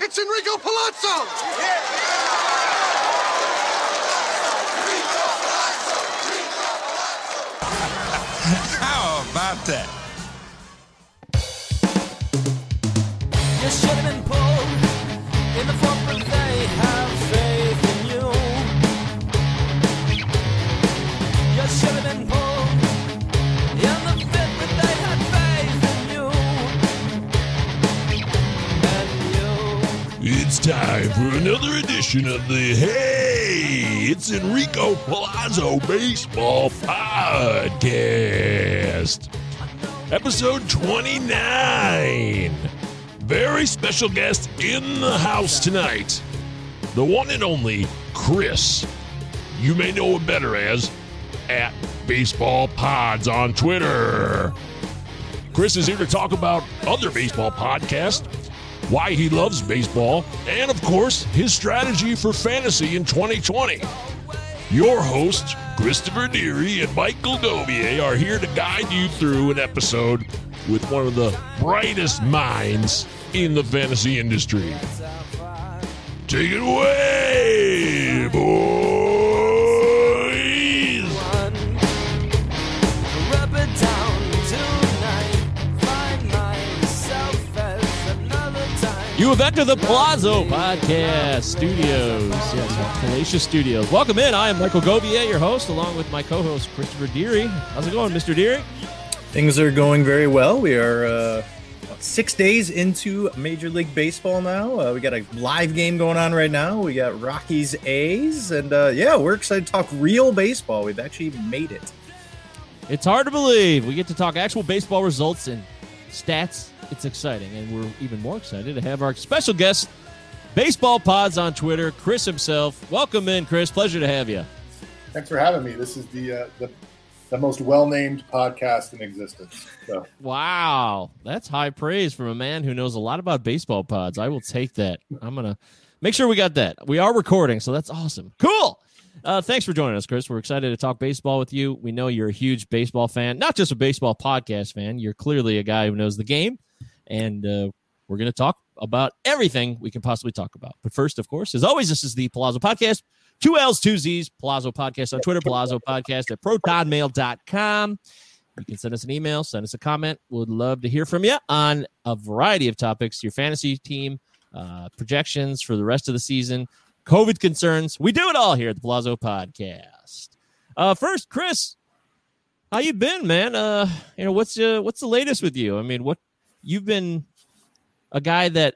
It's Enrico Palazzo! How about that? Time for another edition of the Hey, it's Enrico Palazzo Baseball Podcast. Episode 29. Very special guest in the house tonight. The one and only Chris. You may know him better as at Baseball Pods on Twitter. Chris is here to talk about other baseball podcasts, why he loves baseball, and of course, his strategy for fantasy in 2020. Your hosts, Christopher Deary and Michael Govier, are here to guide you through an episode with one of the brightest minds in the fantasy industry. Take it away, You have entered the Palazzo Podcast Studios. Yes, Fallacious Studios. Welcome in. I am Michael Govier, your host, along with my co-host Christopher Deary. How's it going, Mr. Deary? Things are going very well. We are uh, six days into Major League Baseball now. Uh, we got a live game going on right now. We got Rockies A's, and uh, yeah, we're excited to talk real baseball. We've actually made it. It's hard to believe we get to talk actual baseball results and stats. It's exciting, and we're even more excited to have our special guest, Baseball Pods on Twitter, Chris himself. Welcome in, Chris. Pleasure to have you. Thanks for having me. This is the uh, the, the most well named podcast in existence. So Wow, that's high praise from a man who knows a lot about baseball pods. I will take that. I'm gonna make sure we got that. We are recording, so that's awesome. Cool. Uh, thanks for joining us, Chris. We're excited to talk baseball with you. We know you're a huge baseball fan, not just a baseball podcast fan. You're clearly a guy who knows the game, and uh, we're going to talk about everything we can possibly talk about. But first, of course, as always, this is the Palazzo Podcast. Two L's, two Z's, Palazzo Podcast on Twitter, Palazzo Podcast at protonmail.com. You can send us an email, send us a comment. Would love to hear from you on a variety of topics your fantasy team, uh, projections for the rest of the season, COVID concerns. We do it all here at the Palazzo Podcast. Uh, first, Chris, how you been, man? Uh, you know what's uh, what's the latest with you? I mean, what you've been a guy that,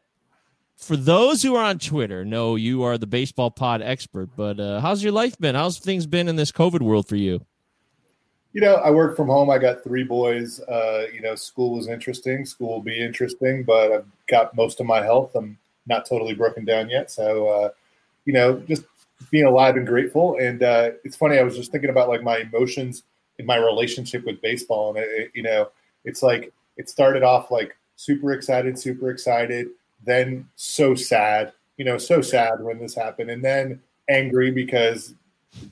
for those who are on Twitter, know you are the baseball pod expert. But uh, how's your life been? How's things been in this COVID world for you? you know, I work from home. I got three boys. Uh, you know, school was interesting. School will be interesting, but I've got most of my health. I'm not totally broken down yet. So, uh, you know, just being alive and grateful. And uh, it's funny. I was just thinking about like my emotions in my relationship with baseball, and it, it- you know, it's like it started off like super excited, super excited, then so sad. You know, so sad when this happened, and then angry because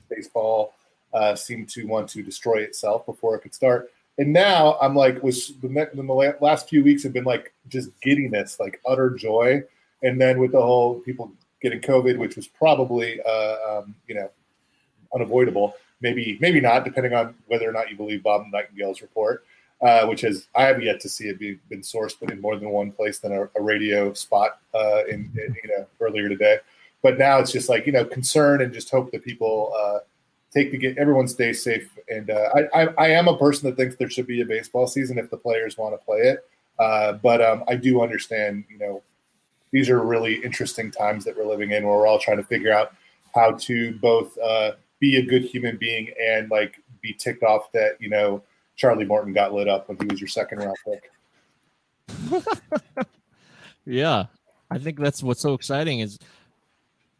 baseball uh, seemed to want to destroy itself before it could start. And now I'm like, was the, the last few weeks have been like just giddiness, like utter joy. And then with the whole people getting COVID, which was probably, uh, um, you know, unavoidable. Maybe, maybe not, depending on whether or not you believe Bob Nightingale's report, uh, which is I have yet to see it be, been sourced but in more than one place than a, a radio spot uh, in, in you know earlier today. But now it's just like you know concern and just hope that people uh, take the get everyone stays safe. And uh, I, I, I am a person that thinks there should be a baseball season if the players want to play it. Uh, but um, I do understand, you know, these are really interesting times that we're living in, where we're all trying to figure out how to both uh, be a good human being and like be ticked off that you know Charlie Morton got lit up when he was your second round pick. Yeah, I think that's what's so exciting is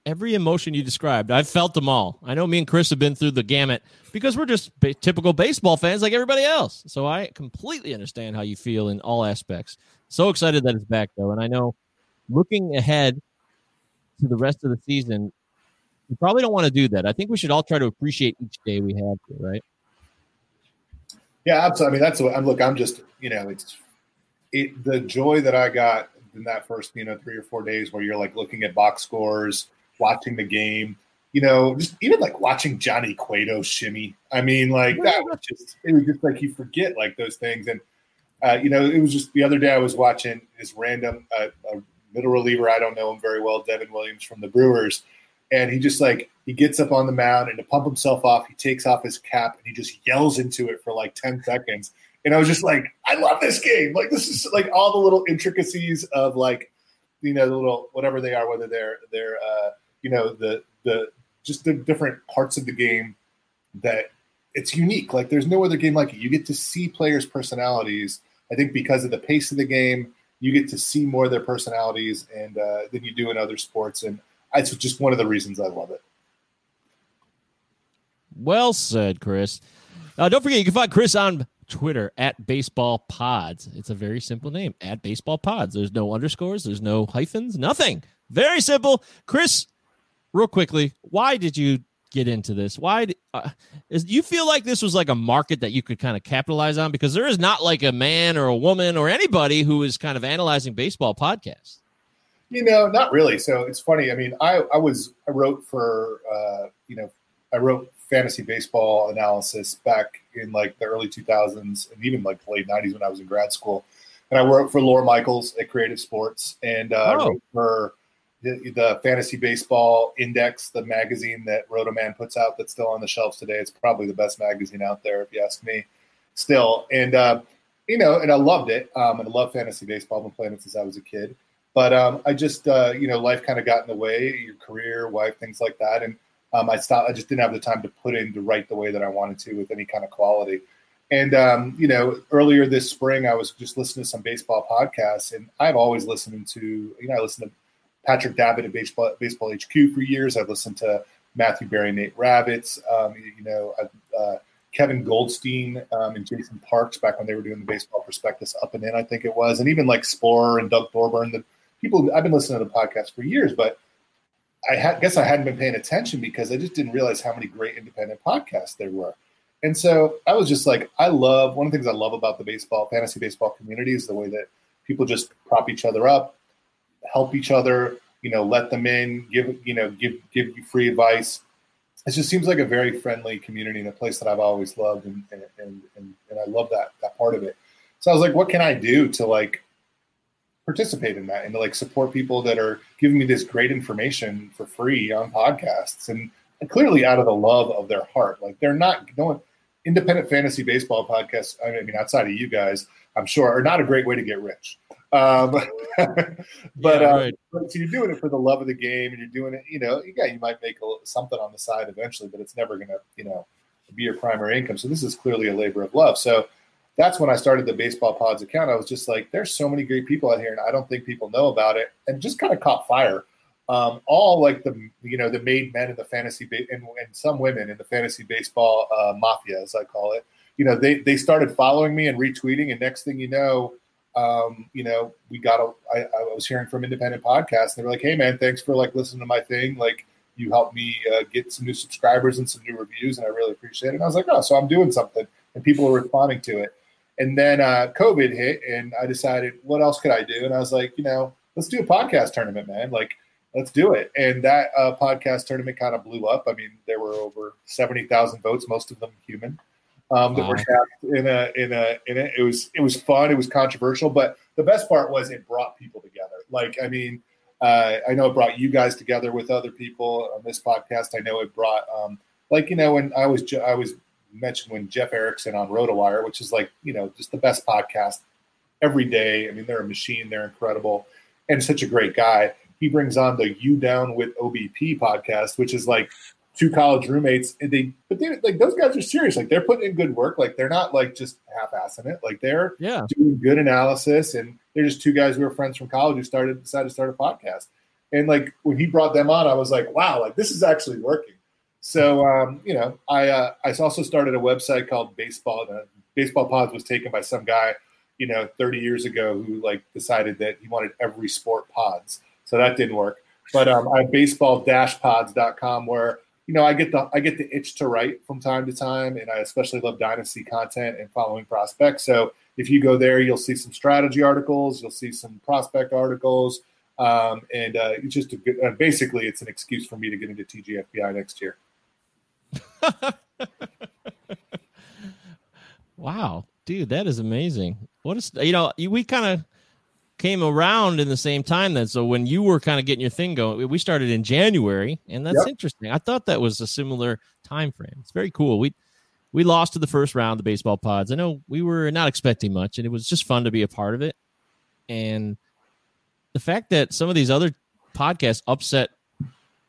every emotion you described. I've felt them all. I know me and Chris have been through the gamut because we're just typical baseball fans like everybody else. So I completely understand how you feel in all aspects. So excited that it's back though, and I know looking ahead to the rest of the season, you probably don't want to do that. I think we should all try to appreciate each day we have, right? Yeah, absolutely. I mean, that's what I'm. Look, I'm just you know, it's it the joy that I got in that first you know three or four days where you're like looking at box scores, watching the game. You know, just even like watching Johnny Cueto shimmy. I mean, like that was just it was just like you forget like those things. And uh, you know, it was just the other day I was watching this random uh, a middle reliever. I don't know him very well, Devin Williams from the Brewers, and he just like he gets up on the mound and to pump himself off, he takes off his cap and he just yells into it for like ten seconds. And I was just like, I love this game. Like this is like all the little intricacies of like, you know, the little whatever they are, whether they're they're uh, you know the the just the different parts of the game that it's unique. Like there's no other game like it. You get to see players' personalities. I think because of the pace of the game, you get to see more of their personalities and uh, than you do in other sports. And it's just one of the reasons I love it. Well said, Chris. Uh, don't forget, you can find Chris on Twitter at Baseball Pods. It's a very simple name at Baseball Pods. There's no underscores, there's no hyphens, nothing. Very simple. Chris, real quickly, why did you get into this? Why did, uh, is you feel like this was like a market that you could kind of capitalize on? Because there is not like a man or a woman or anybody who is kind of analyzing baseball podcasts. You know, not really. So it's funny. I mean, I, I was I wrote for uh, you know I wrote fantasy baseball analysis back in like the early 2000s and even like the late 90s when I was in grad school. And I worked for Lawr Michaels at Creative Sports and uh, Oh. wrote for the, the Fantasy Baseball Index, the magazine that Rotoman puts out that's still on the shelves today. It's probably the best magazine out there, if you ask me, still. And, uh, you know, and I loved it. Um, and I love fantasy baseball. I've been playing it since I was a kid. But um, I just, uh, you know, life kind of got in the way, your career, wife, things like that. And um, I stopped. I just didn't have the time to put in to write the way that I wanted to with any kind of quality. And um, you know, earlier this spring, I was just listening to some baseball podcasts, and I've always listened to. You know, I listened to Patrick Davitt at Baseball Baseball HQ for years. I've listened to Matthew Berry, Nate Ravitz. Um, you know, uh, Kevin Goldstein um, and Jason Parks back when they were doing the baseball prospectus up and in, I think it was, and even like Sporer and Doug Thorburn. The people I've been listening to the podcast for years, but I ha- guess I hadn't been paying attention because I just didn't realize how many great independent podcasts there were. And so I was just like, I love one of the things I love about the baseball, fantasy baseball community is the way that people just prop each other up, help each other, you know, let them in, give, you know, give, give you free advice. It just seems like a very friendly community and a place that I've always loved. And, and, and, and, and I love that, that part of it. So I was like, what can I do to like participate in that and to like support people that are giving me this great information for free on podcasts and, clearly out of the love of their heart. Like they're not no one independent fantasy baseball podcasts. I mean, outside of you guys, I'm sure are not a great way to get rich. Um, but, Yeah, uh, right. but so you're doing it for the love of the game and you're doing it, you know, yeah, you might make a, little- something on the side eventually, but it's never going to, you know, be your primary income. So this is clearly a labor of love. So that's when I started the Baseball Pods account. I was just like, there's so many great people out here, and I don't think people know about it, and just kind of caught fire. Um, all like the you know the made men in the fantasy ba- and, and some women in the fantasy baseball uh, mafia, as I call it. You know, they they started following me and retweeting, and next thing you know, um, you know, we got a. I, I was hearing from independent podcasts, and they were like, "Hey, man, thanks for like listening to my thing. Like, you helped me uh, get some new subscribers and some new reviews, and I really appreciate it." And I was like, "Oh, so I'm doing something," and people are responding to it. And then uh, COVID hit, and I decided, what else could I do? And I was like, you know, let's do a podcast tournament, man. Like, let's do it. And that uh, podcast tournament kind of blew up. I mean, there were over seventy thousand votes, most of them human, um, that were cast in a in a in it. It was it was fun. It was controversial, but the best part was it brought people together. Like, I mean, uh, I know it brought you guys together with other people on this podcast. I know it brought, um, like, you know, when I was I was mentioned when Jeff Erickson on RotoWire, which is like, you know, just the best podcast every day. I mean, they're a machine, they're incredible, and such a great guy. He brings on the You Down with OBP podcast, which is like two college roommates, and they, but they like those guys are serious. Like they're putting in good work. Like they're not like just half-assing it. Like they're Yeah. doing good analysis, and they're just two guys who were friends from college who started decided to start a podcast. And like when he brought them on, I was like, wow, like this is actually working. So um, you know, I uh, I also started a website called Baseball. Uh, Baseball Pods was taken by some guy, you know, 30 years ago who like decided that he wanted every sport pods. So that didn't work. But um, I have baseball-pods.com where you know I get the I get the itch to write from time to time, and I especially love dynasty content and following prospects. So if you go there, you'll see some strategy articles, you'll see some prospect articles, um, and uh, it's just a good, uh, basically it's an excuse for me to get into TGFBI next year. wow, dude, that is amazing. What is you know we kind of came around in the same time then. So when you were kind of getting your thing going, we started in January, and that's Yep. interesting. I thought that was a similar time frame. It's very cool. We we lost to the first round the baseball pods. I know we were not expecting much, and it was just fun to be a part of it. And the fact that some of these other podcasts upset,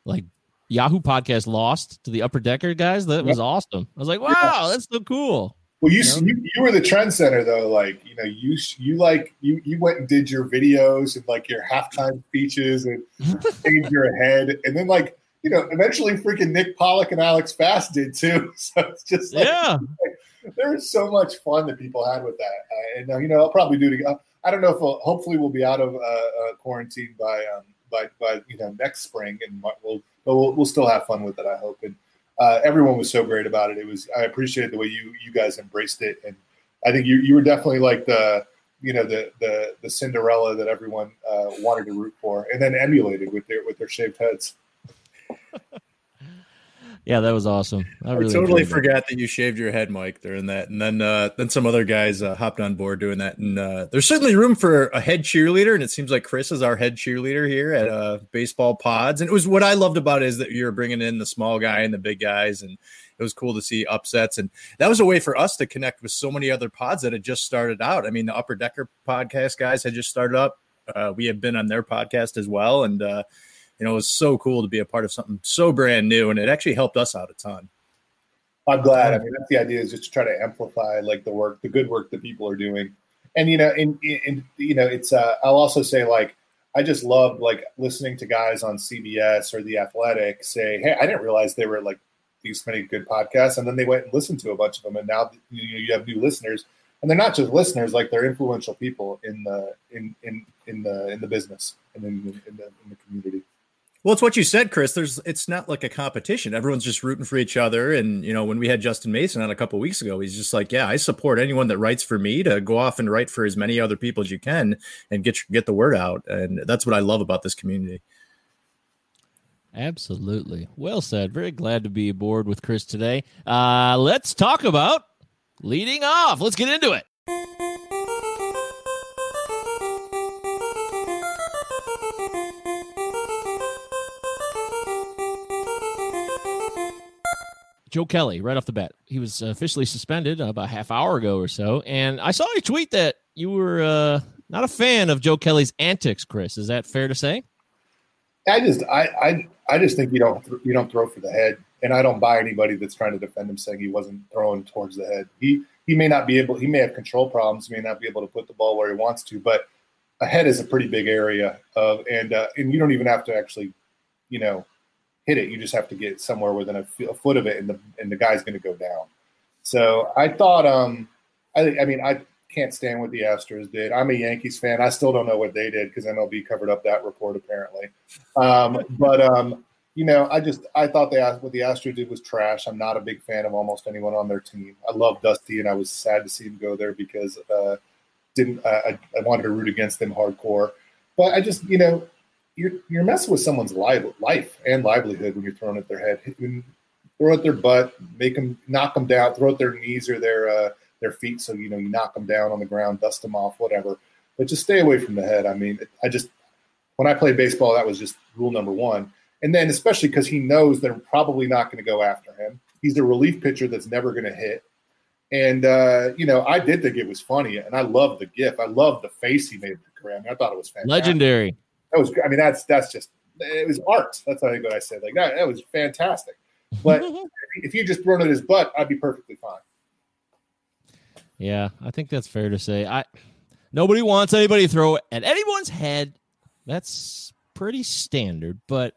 like Yahoo podcast lost to the Upper Decker guys, that was awesome. I was like, wow, that's so cool. Well, you, You know? you you were the trendsetter though. Like you know, you you like you you went and did your videos and like your halftime speeches and changed your head, and then like you know, eventually freaking Nick Pollack and Alex Fast did too. So it's just like, Yeah. there was so much fun that people had with that, uh, and uh, you know, I'll probably do it again. I don't know if we'll, hopefully we'll be out of uh, uh, quarantine by um, by by you know next spring, and we'll but we'll, we'll still have fun with it. I hope and uh, everyone was so great about it. It was I appreciated the way you you guys embraced it, and I think you you were definitely like the you know the the the Cinderella that everyone uh, wanted to root for, and then emulated with their with their shaved heads. Yeah, that was awesome. I I totally enjoyed it. forgot that you shaved your head, Mike, during that, and then uh, then some other guys uh, hopped on board doing that. And uh, there's certainly room for a head cheerleader, and it seems like Chris is our head cheerleader here at uh, Baseball Pods. And it was what I loved about it is that you're bringing in the small guy and the big guys, and it was cool to see upsets. And that was a way for us to connect with so many other pods that had just started out. I mean, the Upper Decker podcast guys had just started up. Uh, we have been on their podcast as well, and uh, you know, it was so cool to be a part of something so brand new, and it actually helped us out a ton. I'm glad. I mean, that's the idea is just to try to amplify like the work, the good work that people are doing. And you know, and, and you know, it's. Uh, I'll also say like I just love like listening to guys on CBS or The Athletic say, "Hey, I didn't realize they were like these many good podcasts," and then they went and listened to a bunch of them, and now you, know, you have new listeners, and they're not just listeners; like they're influential people in the in in in the in the business and in, in the in the community. Well, it's what you said, Chris. There's it's not like a competition. Everyone's just rooting for each other. And you know, when we had Justin Mason on a couple weeks ago, he's just like, "Yeah, I support anyone that writes for me to go off and write for as many other people as you can and get get the word out." And that's what I love about this community. Absolutely. Well said. Very glad to be aboard with Chris today. Uh, let's talk about leading off. Let's get into it. Joe Kelly, right off the bat, he was officially suspended about half hour ago or so, and I saw a tweet that you were uh, not a fan of Joe Kelly's antics. Chris, is that fair to say? I just I, I I just think you don't you don't throw for the head, and I don't buy anybody that's trying to defend him saying he wasn't throwing towards the head. He he may not be able he may have control problems, he may not be able to put the ball where he wants to, but a head is a pretty big area of and uh, and you don't even have to actually you know hit it. You just have to get somewhere within a, foot of it, and the and the guy's going to go down. So I thought um I I mean I can't stand what the Astros did. I'm a Yankees fan. I still don't know what they did because MLB covered up that report apparently. Um, but um, you know, I just I thought they what the Astros did was trash. I'm not a big fan of almost anyone on their team. I love Dusty, and I was sad to see him go there because uh, didn't uh, I, I wanted to root against them hardcore. But I just you know you're you're messing with someone's life, and livelihood when you're throwing at their head. Throw at their butt, make them knock them down, throw at their knees or their uh, their feet, so you know you knock them down on the ground, dust them off, whatever. But just stay away from the head. I mean, I just when I played baseball, that was just rule number one. And then especially because he knows they're probably not going to go after him. He's a relief pitcher that's never going to hit. And uh, you know, I did think it was funny, and I loved the gif. I loved the face he made to Graham. I thought it was fantastic. Legendary. That was. I mean, that's that's just it was art. That's I think what I said. Like that, that was fantastic. But if you just thrown at his butt, I'd be perfectly fine. Yeah, I think that's fair to say. I nobody wants anybody to throw at anyone's head. That's pretty standard, but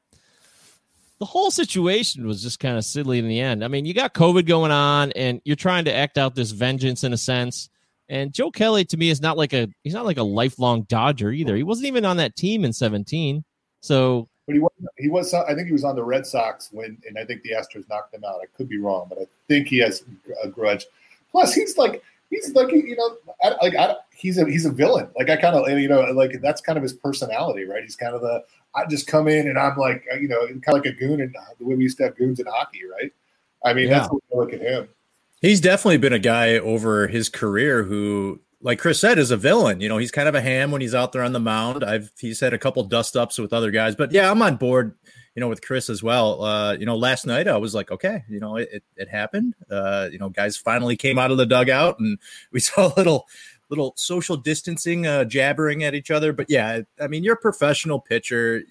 the whole situation was just kind of silly in the end. I mean, you got COVID going on and you're trying to act out this vengeance in a sense. And Joe Kelly to me is not like a he's not like a lifelong Dodger either. He wasn't even on that team in 17. So But he was. He was. I think he was on the Red Sox when, and I think the Astros knocked him out. I could be wrong, but I think he has a grudge. Plus, he's like he's like you know, I, like I, he's a he's a villain. Like I kind of you know like that's kind of his personality, right? He's kind of the I just come in and I'm like you know kind of like a goon and the way we used to have goons in hockey, right? I mean, Yeah. that's way I look at him. He's definitely been a guy over his career who, like Chris said, is a villain. You know, he's kind of a ham when he's out there on the mound. I've he's had a couple dust ups with other guys, but yeah, I'm on board. You know, with Chris as well. Uh, you know, last night I was like, okay, you know, it, it, it happened. Uh, you know, guys finally came out of the dugout, and we saw a little little social distancing, uh, jabbering at each other. But yeah, I mean, you're a professional pitcher.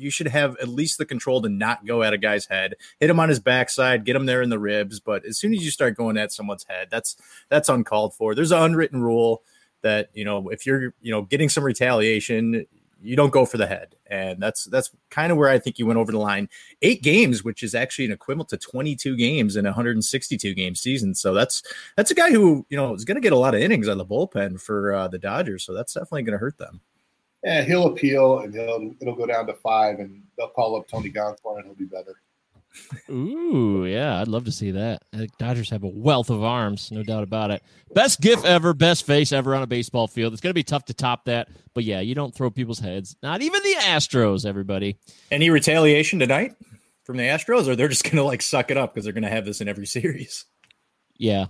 You should have at least the control to not go at a guy's head, hit him on his backside, get him there in the ribs. But as soon as you start going at someone's head, that's that's uncalled for. There's an unwritten rule that you know if you're you know getting some retaliation, you don't go for the head, and that's that's kind of where I think you went over the line. Eight games, which is actually an equivalent to 22 games in a 162 game season. So that's that's a guy who you know is going to get a lot of innings on the bullpen for uh, the Dodgers. So that's definitely going to hurt them. Yeah, he'll appeal and he'll it'll go down to five, and they'll call up Tony Gonsolin and he'll be better. Ooh, yeah, I'd love to see that. I think Dodgers have a wealth of arms, no doubt about it. Best gif ever, best face ever on a baseball field. It's going to be tough to top that, but yeah, you don't throw people's heads. Not even the Astros, everybody. Any retaliation tonight from the Astros, or they're just going to like suck it up because they're going to have this in every series? Yeah,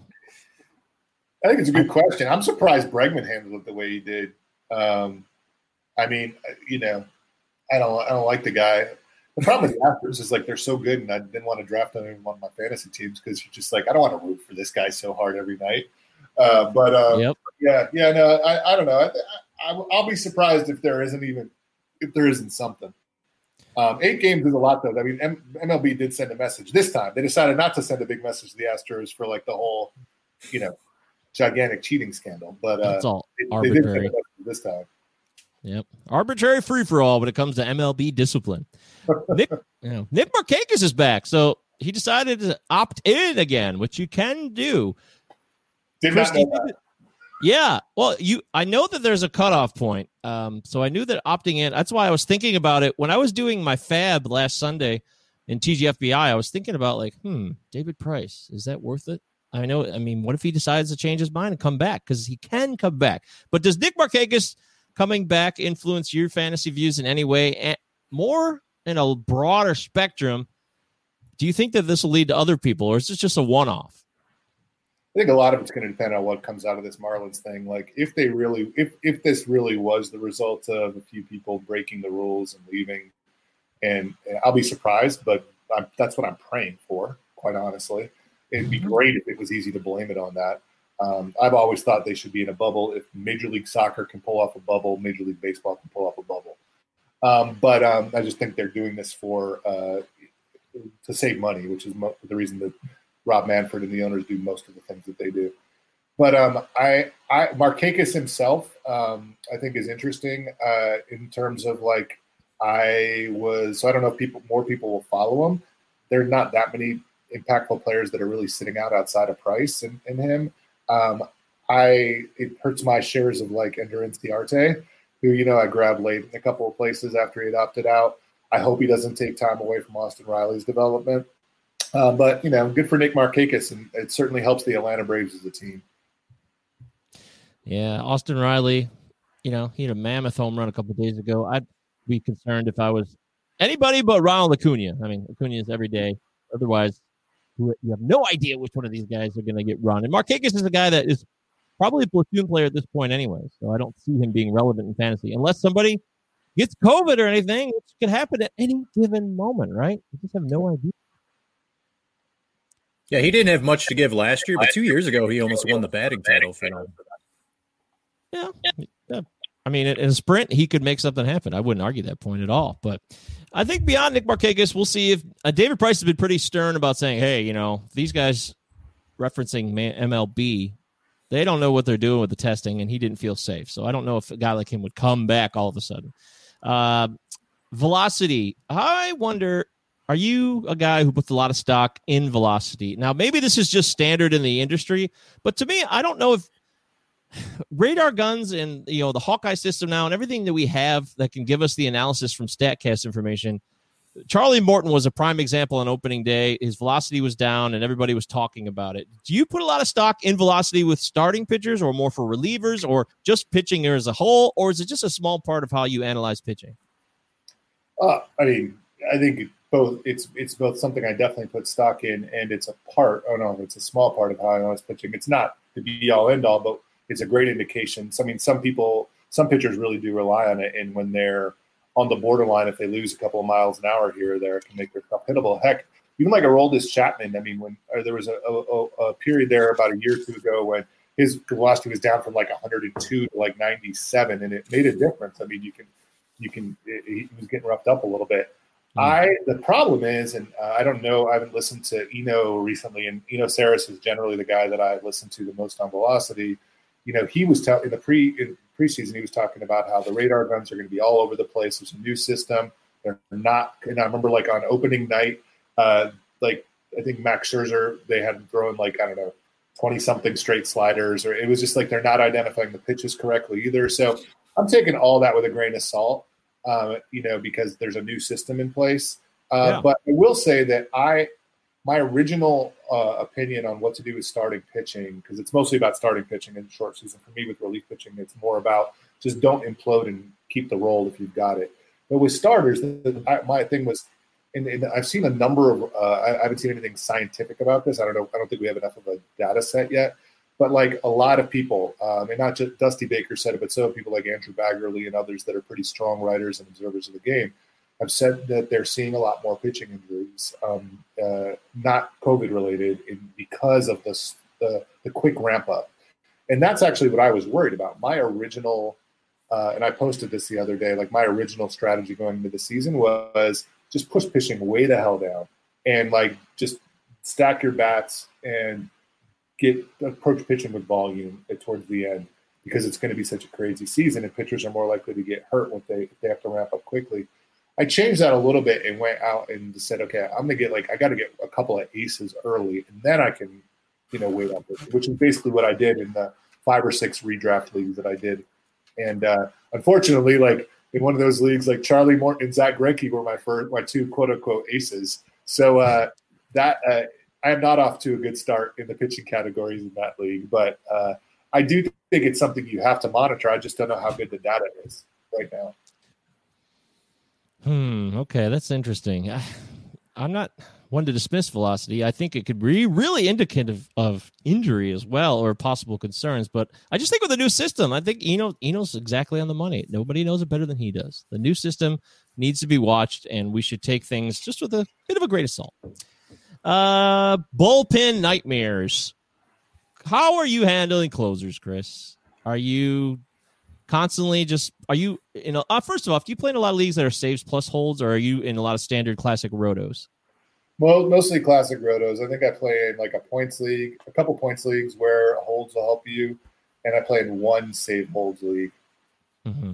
I think it's a good question. I'm surprised Bregman handled it the way he did. Um, I mean, you know, I don't, I don't like the guy. The problem with the Astros is like they're so good, and I didn't want to draft them in one of my fantasy teams because you're just like, I don't want to root for this guy so hard every night. Uh, but uh, yep. yeah, yeah, no, I, I don't know. I, I, I'll be surprised if there isn't even if there isn't something. Um, eight games is a lot, though. I mean, M- MLB did send a message this time. They decided not to send a big message to the Astros for like the whole, you know, gigantic cheating scandal. But uh, That's all they, they did send a arbitrary. message this time. Yep. Arbitrary free for all when it comes to MLB discipline. Nick, you know, Nick Markakis is back. So he decided to opt in again, which you can do. Did not know that- yeah. Well, you I know that there's a cutoff point. Um, so I knew that opting in, that's why I was thinking about it. When I was doing my fab last Sunday in TGFBI, I was thinking about like, hmm, David Price, is that worth it? I know, I mean, what if he decides to change his mind and come back? Because he can come back. But does Nick Markakis coming back influence your fantasy views in any way? And more in a broader spectrum, do you think that this will lead to other people, or is this just a one-off? I think a lot of it's going to depend on what comes out of this Marlins thing. Like, if they really, if if this really was the result of a few people breaking the rules and leaving, and, and I'll be surprised, but I'm, that's what I'm praying for. Quite honestly, it'd be mm-hmm. great if it was easy to blame it on that. Um, I've always thought they should be in a bubble. If Major League Soccer can pull off a bubble, Major League Baseball can pull off a bubble. Um, but um, I just think they're doing this for uh, to save money, which is mo- the reason that Rob Manfred and the owners do most of the things that they do. But um, I, I Markakis himself, um, I think is interesting uh, in terms of like I was. So I don't know if people more people will follow him. There are not that many impactful players that are really sitting out outside of Price and, and him. Um, I it hurts my shares of like Ender Inciarte, who you know I grabbed late in a couple of places after he had opted out. I hope he doesn't take time away from Austin Riley's development. Uh, but you know, good for Nick Markakis, and it certainly helps the Atlanta Braves as a team. Yeah, Austin Riley, you know, he had a mammoth home run a couple days ago. I'd be concerned if I was anybody but Ronald Acuna. I mean, Acuna is every day. Otherwise, you you have no idea which one of these guys are going to get run. And Markakis is a guy that is probably a platoon player at this point anyway. So I don't see him being relevant in fantasy unless somebody gets COVID or anything, which could happen at any given moment, right? You just have no idea. Yeah, he didn't have much to give last year, but two years ago he almost won the batting title for them. Yeah. I mean, in a sprint, he could make something happen. I wouldn't argue that point at all. But I think beyond Nick Markakis, we'll see if uh, David Price has been pretty stern about saying, hey, you know, these guys referencing MLB, they don't know what they're doing with the testing, and he didn't feel safe. So I don't know if a guy like him would come back all of a sudden. Uh, velocity. I wonder, are you a guy who puts a lot of stock in velocity? Now, maybe this is just standard in the industry, but to me, I don't know if radar guns and you know the Hawkeye system now and everything that we have that can give us the analysis from Statcast information. Charlie Morton was a prime example on opening day. His velocity was down, and everybody was talking about it. Do you put a lot of stock in velocity with starting pitchers, or more for relievers, or just pitching as a whole, or is it just a small part of how you analyze pitching? Uh, I mean, I think both. It's it's both something I definitely put stock in, and it's a part. Oh no, it's a small part of how I analyze pitching. It's not the be all end all, but it's a great indication. So, I mean, some people, some pitchers really do rely on it, and when they're on the borderline, if they lose a couple of miles an hour here or there, it can make their stuff hittable. Heck, even like Aroldis Chapman. I mean, when there was a, a, a, period there about a year or two ago when his velocity was down from like 102 to like 97, and it made a difference. I mean, you can, you can, he was getting roughed up a little bit. Mm. I the problem is, and uh, I don't know. I haven't listened to Eno recently, and Eno Sarris is generally the guy that I listen to the most on velocity. You know, he was telling in the pre in preseason he was talking about how the radar guns are going to be all over the place. There's a new system. They're not. And I remember like on opening night, uh, like I think Max Scherzer they had thrown like I don't know twenty something straight sliders, or it was just like they're not identifying the pitches correctly either. So I'm taking all that with a grain of salt uh, you know, because there's a new system in place. Uh, yeah. But I will say that I, my original uh, opinion on what to do with starting pitching, because it's mostly about starting pitching in short season. For me, with relief pitching, it's more about just don't implode and keep the role if you've got it. But with starters, I, my thing was, and, I've seen a number of, uh, I, haven't seen anything scientific about this. I don't know. I don't think we have enough of a data set yet but like a lot of people, um, and not just Dusty Baker said it, but so people like Andrew Baggarly and others that are pretty strong writers and observers of the game have said that they're seeing a lot more pitching injuries, um, uh, not COVID related, because of this, the, the quick ramp up. And that's actually what I was worried about. My original, uh, and I posted this the other day, like my original strategy going into the season was just push pitching way the hell down and like just stack your bats and get approach pitching with volume towards the end because it's going to be such a crazy season and pitchers are more likely to get hurt when they they have to ramp up quickly. I changed that a little bit and went out and said, okay, I'm gonna get like I got to get a couple of aces early and then I can, you know, wait up, which is basically what I did in the five or six redraft leagues that I did. And uh, unfortunately, like in one of those leagues, like Charlie Morton and Zack Greinke were my first, my two quote unquote aces. So uh, that uh, I am not off to a good start in the pitching categories in that league, but uh, I do think it's something you have to monitor. I just don't know how good the data is right now. Hmm. Okay, that's interesting. I, am not one to dismiss velocity. I think it could be really indicative of injury as well or possible concerns. But I just think with the new system, I think Eno Eno's exactly on the money. Nobody knows it better than he does. The new system needs to be watched, and we should take things just with a bit of a grain of salt. Uh, bullpen nightmares. How are you handling closers, Chris? Are you constantly just are you you know uh, first of all do you play in a lot of leagues that are saves plus holds or are you in a lot of standard classic rotos well mostly classic rotos i think i play in like a points league a couple points leagues where holds will help you and i play in one save holds league mm-hmm.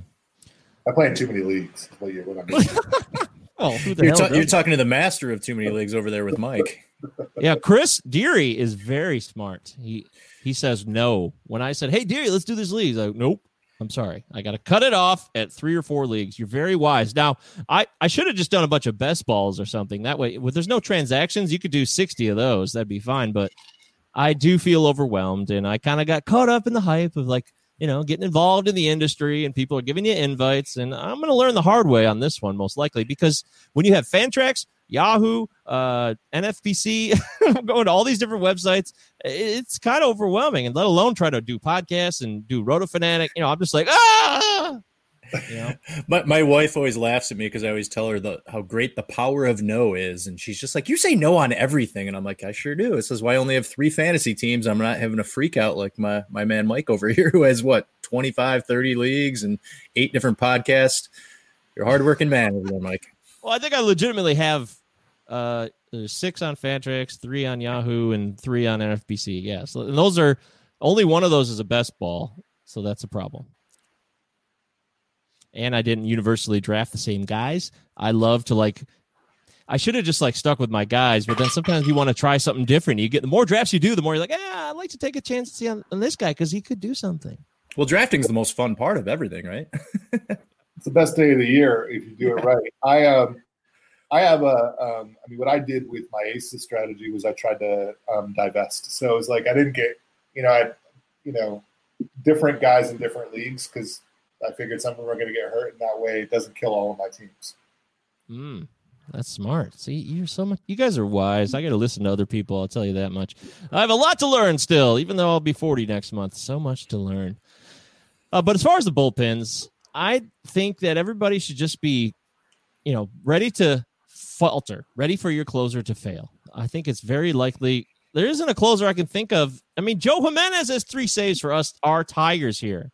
i play in too many leagues what you what I mean. Oh, you're, ta- you're, talking to the master of too many leagues over there with Mike. yeah, Chris Deary is very smart. He he says no. When I said, "Hey Deary, let's do this league," he's like, "Nope." I'm sorry. I got to cut it off at three or four leagues. You're very wise. Now, I, I should have just done a bunch of best balls or something. That way, if there's no transactions, you could do 60 of those. That'd be fine. But I do feel overwhelmed, and I kind of got caught up in the hype of like, you know, getting involved in the industry and people are giving you invites. And I'm going to learn the hard way on this one, most likely, because when you have Fantrax, Yahoo, uh, NFBC, going to all these different websites, it's kind of overwhelming. And let alone try to do podcasts and do Roto Fanatic. You know, I'm just like, ah, you know? my, my wife always laughs at me because I always tell her the, how great the power of no is. And she's just like, You say no on everything. And I'm like, I sure do. It says, Why well, I only have three fantasy teams. I'm not having a freak out like my, my man Mike over here, who has what, 25, 30 leagues and eight different podcasts. You're a hardworking man over there, Mike. Well, I think I legitimately have uh, six on Fantrax, three on Yahoo, and three on NFBC. Yeah. So, and those are only one of those is a best ball. So that's a problem and I didn't universally draft the same guys. I love to like I should have just like stuck with my guys, but then sometimes you want to try something different. You get the more drafts you do, the more you're like, yeah, I'd like to take a chance to see on, on this guy because he could do something. Well, drafting is the most fun part of everything, right? it's the best day of the year if you do it right. I um I have a. Um, I mean, what I did with my aces strategy was I tried to um, divest. So it was like I didn't get, you know, I, you know, different guys in different leagues because I figured some of them are going to get hurt, and that way it doesn't kill all of my teams. Mm, that's smart. See, you're so much. You guys are wise. I got to listen to other people. I'll tell you that much. I have a lot to learn still, even though I'll be 40 next month. So much to learn. Uh, but as far as the bullpens, I think that everybody should just be, you know, ready to falter, ready for your closer to fail. I think it's very likely. There isn't a closer I can think of. I mean, Joe Jimenez has three saves for us, our Tigers here.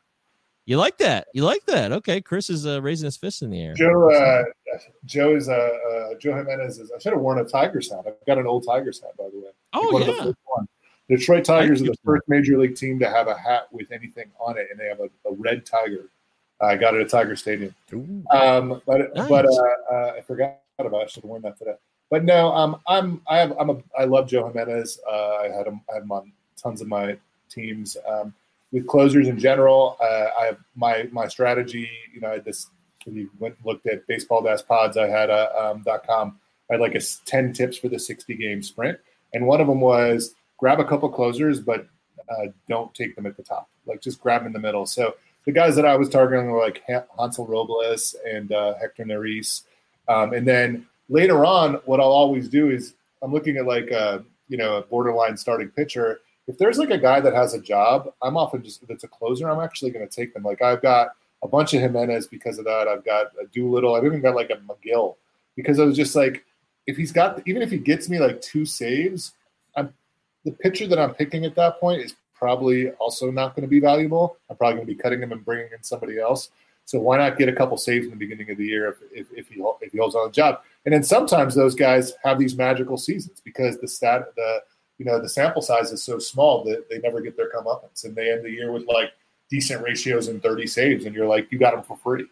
You like that? You like that? Okay, Chris is uh, raising his fist in the air. Joe, uh, Joe is uh, uh, Joe Jimenez is. I should have worn a Tigers hat. I've got an old Tigers hat, by the way. Oh One of the yeah. Detroit Tigers are the first major league team to have a hat with anything on it, and they have a, a red tiger. I got it at Tiger Stadium. Um, but Nice. but uh, uh, I forgot about. It. I should have worn that today. But no, um, I'm I have I'm a I love Joe Jimenez. Uh, I had him I had him on tons of my teams. Um, with closers in general, uh, I my my strategy. You know, I just. When you went looked at baseball dash pods, I had a um, com. I had like a s- ten tips for the sixty game sprint, and one of them was grab a couple closers, but uh, don't take them at the top. Like just grab them in the middle. So the guys that I was targeting were like Hansel Robles and uh, Hector Neris. Um, and then later on, what I'll always do is I'm looking at like a you know a borderline starting pitcher. If there's like a guy that has a job, I'm often just if it's a closer, I'm actually going to take them. Like I've got a bunch of Jimenez because of that. I've got a Doolittle. I've even got like a McGill because I was just like, if he's got even if he gets me like two saves, I'm the pitcher that I'm picking at that point is probably also not going to be valuable. I'm probably going to be cutting him and bringing in somebody else. So why not get a couple saves in the beginning of the year if, if, if he if he holds on the job? And then sometimes those guys have these magical seasons because the stat the you know the sample size is so small that they never get their comeuppance and they end the year with like decent ratios and 30 saves and you're like you got them for free.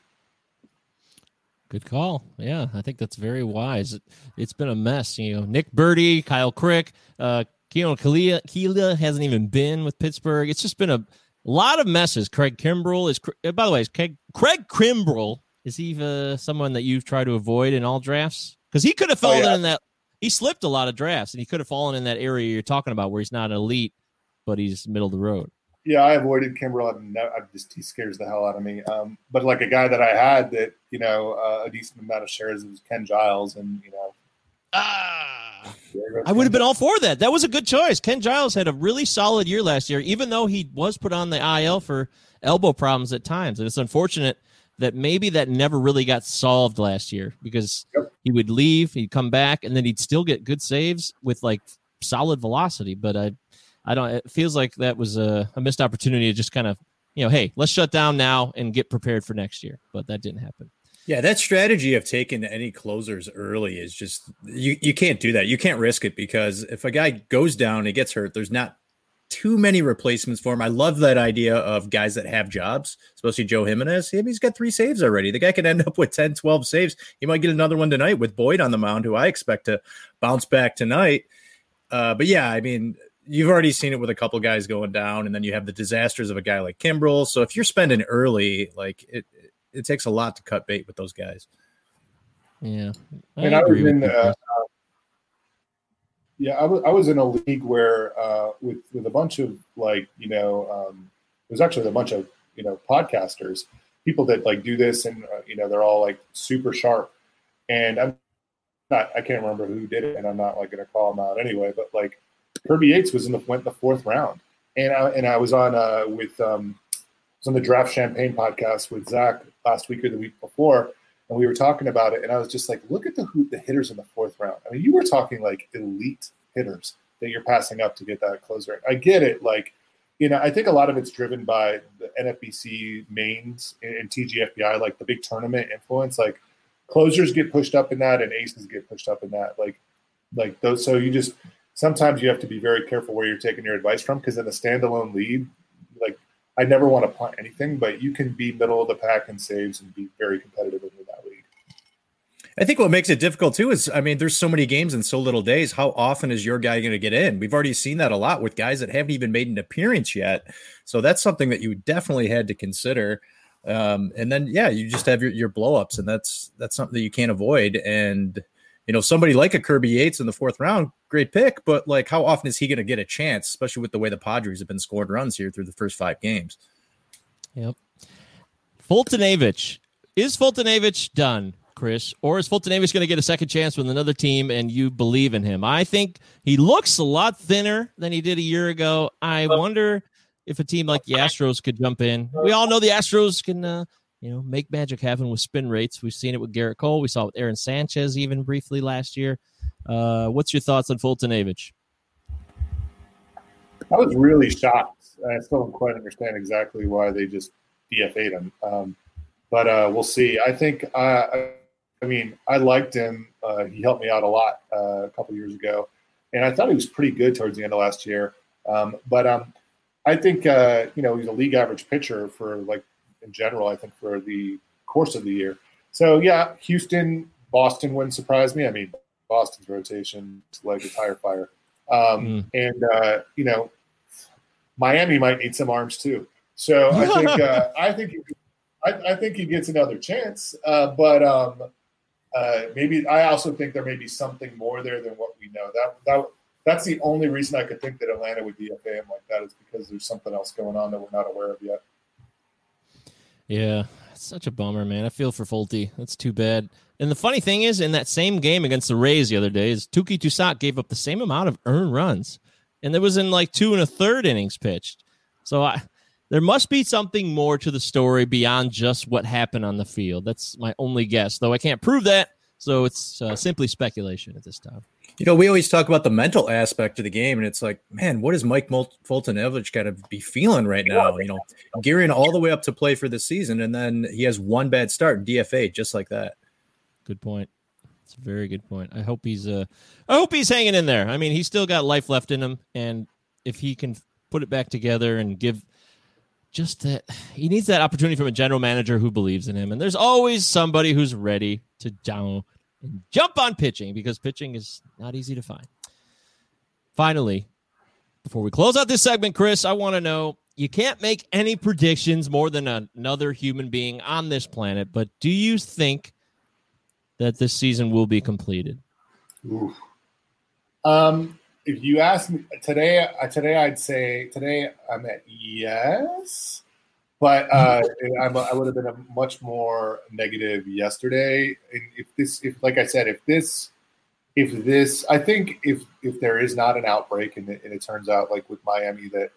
Good call. Yeah, I think that's very wise. It, it's been a mess. You know, Nick Burdi, Kyle Crick, uh, Keone Kela, Kela hasn't even been with Pittsburgh. It's just been a lot of messes. Craig Kimbrel is, uh, by the way, is Craig, Craig Kimbrel, is he uh, someone that you've tried to avoid in all drafts? Because he could have fallen yeah. in that, he slipped a lot of drafts and he could have fallen in that area you're talking about where he's not elite, but he's middle of the road. Yeah, I avoided Kimbrel. I've I've just he scares the hell out of me. Um, but like a guy that I had that you know uh, a decent amount of shares was Ken Giles, and you know Ah. I would have been all for that. That was a good choice. Ken Giles had a really solid year last year, even though he was put on the IL for elbow problems at times. And it's unfortunate that maybe that never really got solved last year because Yep. he would leave, he'd come back, and then he'd still get good saves with like solid velocity. But I, I don't. It feels like that was a, a missed opportunity to just kind of, you know, hey, let's shut down now and get prepared for next year. But that didn't happen. Yeah, that strategy of taking any closers early is just you you can't do that. You can't risk it because if a guy goes down and gets hurt, there's not too many replacements for him. I love that idea of guys that have jobs, especially Joe Jimenez. He's got three saves already. The guy could end up with 10, 12 saves. He might get another one tonight with Boyd on the mound, who I expect to bounce back tonight. Uh, but yeah, I mean, you've already seen it with a couple guys going down, and then you have the disasters of a guy like Kimbrel. So if you're spending early, like it, it takes a lot to cut bait with those guys. Yeah, And I was agree with in, you, uh, Chris. Yeah, I was I was in a league where uh, with with a bunch of like you know um, it was actually a bunch of you know podcasters, people that like do this and uh, you know they're all like super sharp, and I'm not I can't remember who did it, and I'm not like going to call them out anyway, but like Kirby Yates was in the went the fourth round, and I, and I was on uh, with um, was on the Draft Champagne podcast with Zach last week or the week before, and we were talking about it, and I was just like, look at the the hitters in the fourth round. I mean, you were talking like elite hitters that you're passing up to get that closer. I get it, like you know, I think a lot of it's driven by the NFBC mains and, and TGFBI, like the big tournament influence. Like closers get pushed up in that, and aces get pushed up in that. Like like those. So you just sometimes you have to be very careful where you're taking your advice from because in a standalone lead, like I never want to punt anything, but you can be middle of the pack in saves and be very competitive in that league. I think what makes it difficult too is, I mean, there's so many games in so little days. How often is your guy going to get in? We've already seen that a lot with guys that haven't even made an appearance yet. So that's something that you definitely had to consider. Um, and then, yeah, you just have your, your blowups, and that's that's something that you can't avoid. And you know, somebody like a Kirby Yates in the fourth round, great pick, but like how often is he going to get a chance, especially with the way the Padres have been scoring runs here through the first five games? Yep. Foltynewicz. Is Foltynewicz done, Chris? Or is Foltynewicz going to get a second chance with another team and you believe in him? I think he looks a lot thinner than he did a year ago. I wonder if a team like the Astros could jump in. We all know the Astros can, uh, you know, make magic happen with spin rates. We've seen it with Gerrit Cole. We saw it with Aaron Sanchez even briefly last year. Uh, what's your thoughts on Foltynewicz? I was really shocked. I still don't quite understand exactly why they just DFA'd him. Um, but uh, we'll see. I think, uh, I mean, I liked him. Uh, he helped me out a lot uh, a couple years ago. And I thought he was pretty good towards the end of last year. Um, but um, I think, uh, you know, he's a league average pitcher for like in general, I think for the course of the year. So, yeah, Houston, Boston wouldn't surprise me. I mean, Boston's rotation is like a tire fire. Um, Mm. And, uh, you know, Miami might need some arms too. So I think uh, I think I, I think he gets another chance. Uh, but um, uh, maybe I also think there may be something more there than what we know. That that that's the only reason I could think that Atlanta would DFA him like that is because there's something else going on that we're not aware of yet. Yeah, it's such a bummer, man. I feel for Folty. That's too bad. And the funny thing is, in that same game against the Rays the other day, is Touki Toussaint gave up the same amount of earned runs, and it was in like two and a third innings pitched. So I, there must be something more to the story beyond just what happened on the field. That's my only guess, though I can't prove that. So it's uh, simply speculation at this time. You know, we always talk about the mental aspect of the game, and it's like, man, what is Mike Mul- Foltynewicz got to be feeling right now? You know, gearing all the way up to play for the season, and then he has one bad start, DFA, just like that. Good point. It's a very good point. I hope he's uh I hope he's hanging in there. I mean, he's still got life left in him and if he can put it back together and give just that he needs that opportunity from a general manager who believes in him. And there's always somebody who's ready to down and jump on pitching because pitching is not easy to find. Finally, before we close out this segment, Chris, I want to know you can't make any predictions more than another human being on this planet, but do you think that this season will be completed? Oof. Um, if you ask me today, uh, today I'd say today I'm at yes, but uh, I'm, I would have been a much more negative yesterday. And if this, if like I said, if this, if this, I think if if there is not an outbreak and it, and it turns out like with Miami that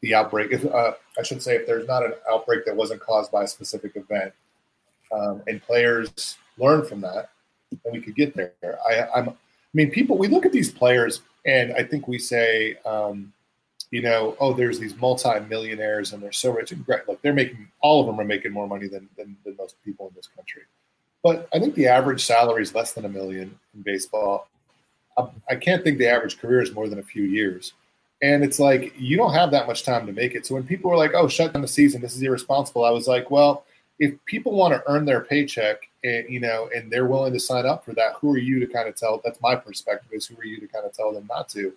the outbreak, if uh, I should say, if there's not an outbreak that wasn't caused by a specific event, um, and players learn from that, then we could get there. I, I'm, I mean, people. We look at these players, and I think we say, um, you know, oh, there's these multi-millionaires, and they're so rich and great. Look, they're making all of them are making more money than, than than most people in this country. But I think the average salary is less than a million in baseball. I, I can't think the average career is more than a few years. And it's like you don't have that much time to make it. So when people were like, "Oh, shut down the season. This is irresponsible," I was like, "Well, if people want to earn their paycheck, and you know, and they're willing to sign up for that, who are you to kind of tell? That's my perspective. Is who are you to kind of tell them not to?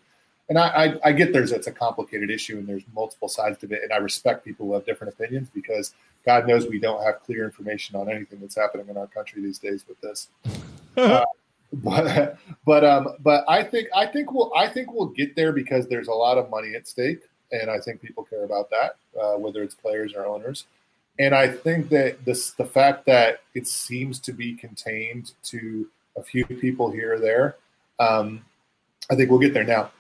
And I, I, I get there's it's a complicated issue, and there's multiple sides to it, and I respect people who have different opinions because God knows we don't have clear information on anything that's happening in our country these days with this. Uh, but but um but I think I think we'll I think we'll get there because there's a lot of money at stake, and I think people care about that, uh, whether it's players or owners. And I think that this the fact that it seems to be contained to a few people here or there, um, I think we'll get there. Now,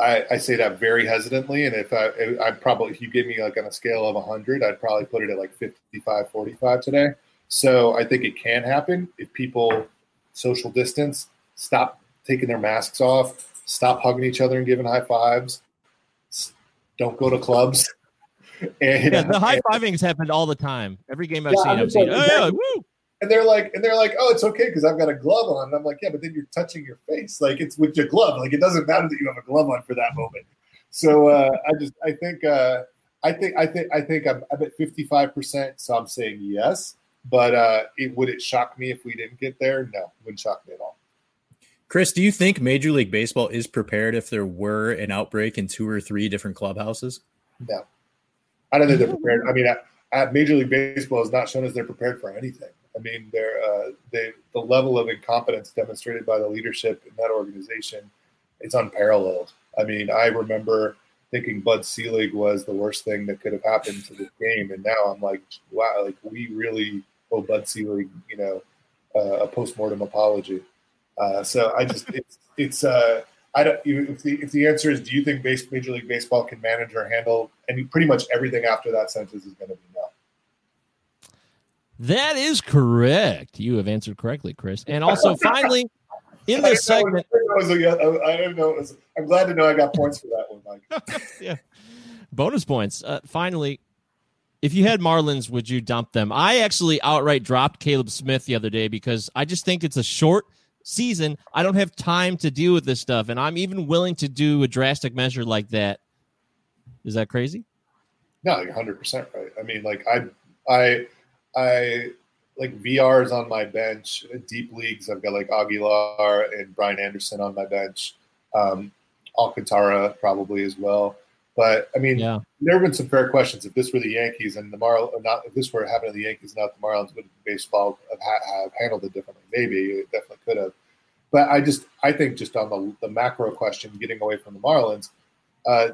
I, I say that very hesitantly, and if I I probably if you give me like on a scale of 100, I'd probably put it at like 55, 45 today. So I think it can happen if people social distance, stop taking their masks off, stop hugging each other and giving high fives, don't go to clubs. And, Yeah, the high fiving's happened all the time. Every game I've Yeah, seen, I've seen. Oh, yeah, woo! And they're like, and they're like, oh, it's okay because I've got a glove on. And I'm like, yeah, but then you're touching your face, like it's with your glove. Like it doesn't matter that you have a glove on for that moment. So uh, I just, I think, uh, I think, I think, I think I'm, I'm at 55 percent. So I'm saying yes, but uh, it, would it shock me if we didn't get there? No, it wouldn't shock me at all. Chris, do you think Major League Baseball is prepared if there were an outbreak in two or three different clubhouses? No, I don't think they're prepared. I mean, uh, uh, Major League Baseball has not shown us they're prepared for anything. I mean, they're, uh, they, the level of incompetence demonstrated by the leadership in that organization is unparalleled. I mean, I remember thinking Bud Selig was the worst thing that could have happened to this game, and now I'm like, wow, like we really owe Bud Selig, you know, uh, a postmortem apology. Uh, so I just it's it's uh, I don't if the if the answer is do you think base, Major League Baseball can manage or handle and pretty much everything after that sentence is going to be no. That is correct. You have answered correctly, Chris. And also, finally, in this segment, I don't know. I'm glad to know I got points for that one, Mike. yeah, bonus points. Uh, finally, if you had Marlins, would you dump them? I actually outright dropped Caleb Smith the other day because I just think it's a short season. I don't have time to deal with this stuff, and I'm even willing to do a drastic measure like that. Is that crazy? No, like 100 percent right. I mean, like I, I, I like VRs on my bench. Deep leagues, I've got like Aguilar and Brian Anderson on my bench. Um, Alcantara probably as well. But I mean, Yeah. there have been some fair questions. If this were the Yankees and the Marlins, or not if this were happening to the Yankees, not the Marlins, would baseball have, have handled it differently? Maybe it definitely could have. But I just, I think, just on the, the macro question, getting away from the Marlins, uh,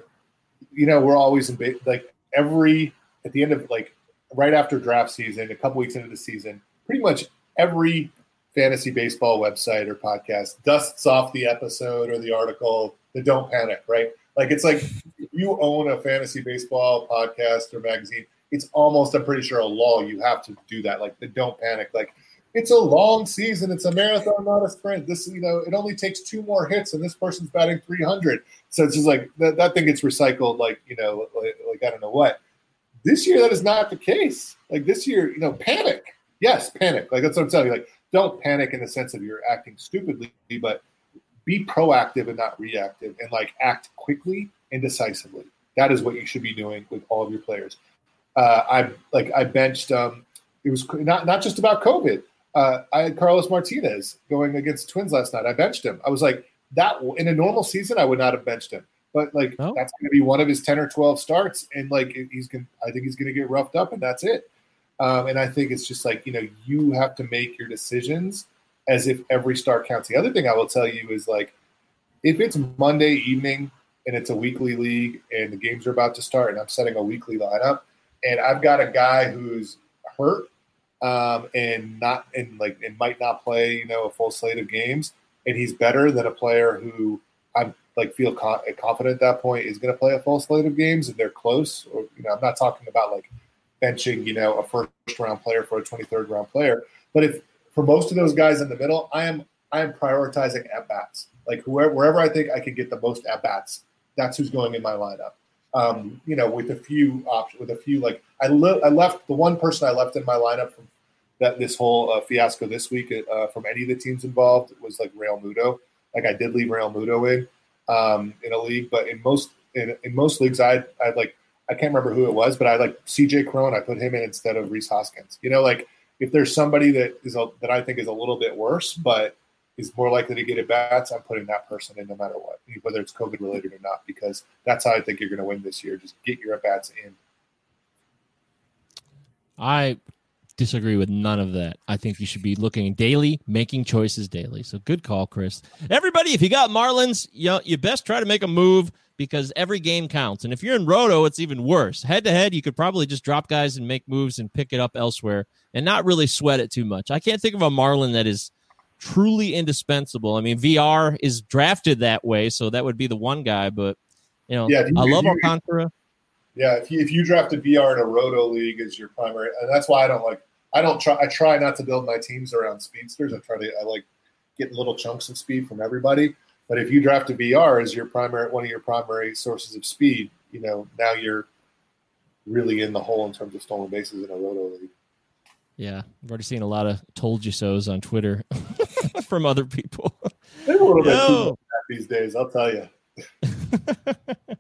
you know, we're always in ba- like every at the end of like right after draft season, a couple weeks into the season, pretty much every fantasy baseball website or podcast dusts off the episode or the article. The don't panic, right? Like it's like you own a fantasy baseball podcast or magazine, it's almost I'm pretty sure a law you have to do that. Like the don't panic, like it's a long season. It's a marathon, not a sprint. This, you know, it only takes two more hits, and this person's batting 300. So it's just like that, that thing gets recycled, like you know, like, like I don't know what. This year, that is not the case. Like this year, you know, panic. Yes, panic. Like that's what I'm telling you. Like, don't panic in the sense of you're acting stupidly, but be proactive and not reactive, and like act quickly and decisively. That is what you should be doing with all of your players. Uh, I like I benched. Um, it was not not just about COVID. Uh, I had Carlos Martinez going against Twins last night. I benched him. I was like, that in a normal season, I would not have benched him. But like, No. that's going to be one of his ten or twelve starts, and like he's going. I think he's going to get roughed up, and that's it. Um, and I think it's just like you know, you have to make your decisions as if every start counts. The other thing I will tell you is like, if it's Monday evening and it's a weekly league and the games are about to start, and I'm setting a weekly lineup, and I've got a guy who's hurt um, and not and like and might not play, you know, a full slate of games, and he's better than a player who I'm like feel con- confident at that point is going to play a full slate of games, and they're close. Or you know, I'm not talking about like benching, you know, a first round player for a 23rd round player, but if for most of those guys in the middle, I am I am prioritizing at bats. Like whoever wherever I think I can get the most at bats, that's who's going in my lineup. Um, you know, with a few options, with a few like I, I left the one person I left in my lineup from that this whole uh, fiasco this week uh, from any of the teams involved was like Realmuto. Like I did leave Realmuto in um, in a league, but in most in, in most leagues, I I like I can't remember who it was, but I like CJ Cron. I put him in instead of Rhys Hoskins. You know, like if there's somebody that is a, that I think is a little bit worse, but is more likely to get at bats, I'm putting that person in no matter what, whether it's COVID related or not, because that's how I think you're going to win this year. Just get your at bats in. I disagree with none of that. I think you should be looking daily, making choices daily. So good call, Chris. Everybody, if you got Marlins, you, know, you best try to make a move because every game counts. And if you're in Roto, it's even worse. Head to head, you could probably just drop guys and make moves and pick it up elsewhere and not really sweat it too much. I can't think of a Marlin that is truly indispensable. I mean, Villar is drafted that way, so that would be the one guy, but you know, Yeah, you- I love Alcantara. Yeah, if you if you drafted Villar in a roto league as your primary, and that's why I don't like I don't try I try not to build my teams around speedsters. I try to I like getting little chunks of speed from everybody. But if you draft a Villar as your primary one of your primary sources of speed, you know now you're really in the hole in terms of stolen bases in a roto league. Yeah, I've already seen a lot of told you so's on Twitter from other people. They're a little bit Yo. too these days. I'll tell you.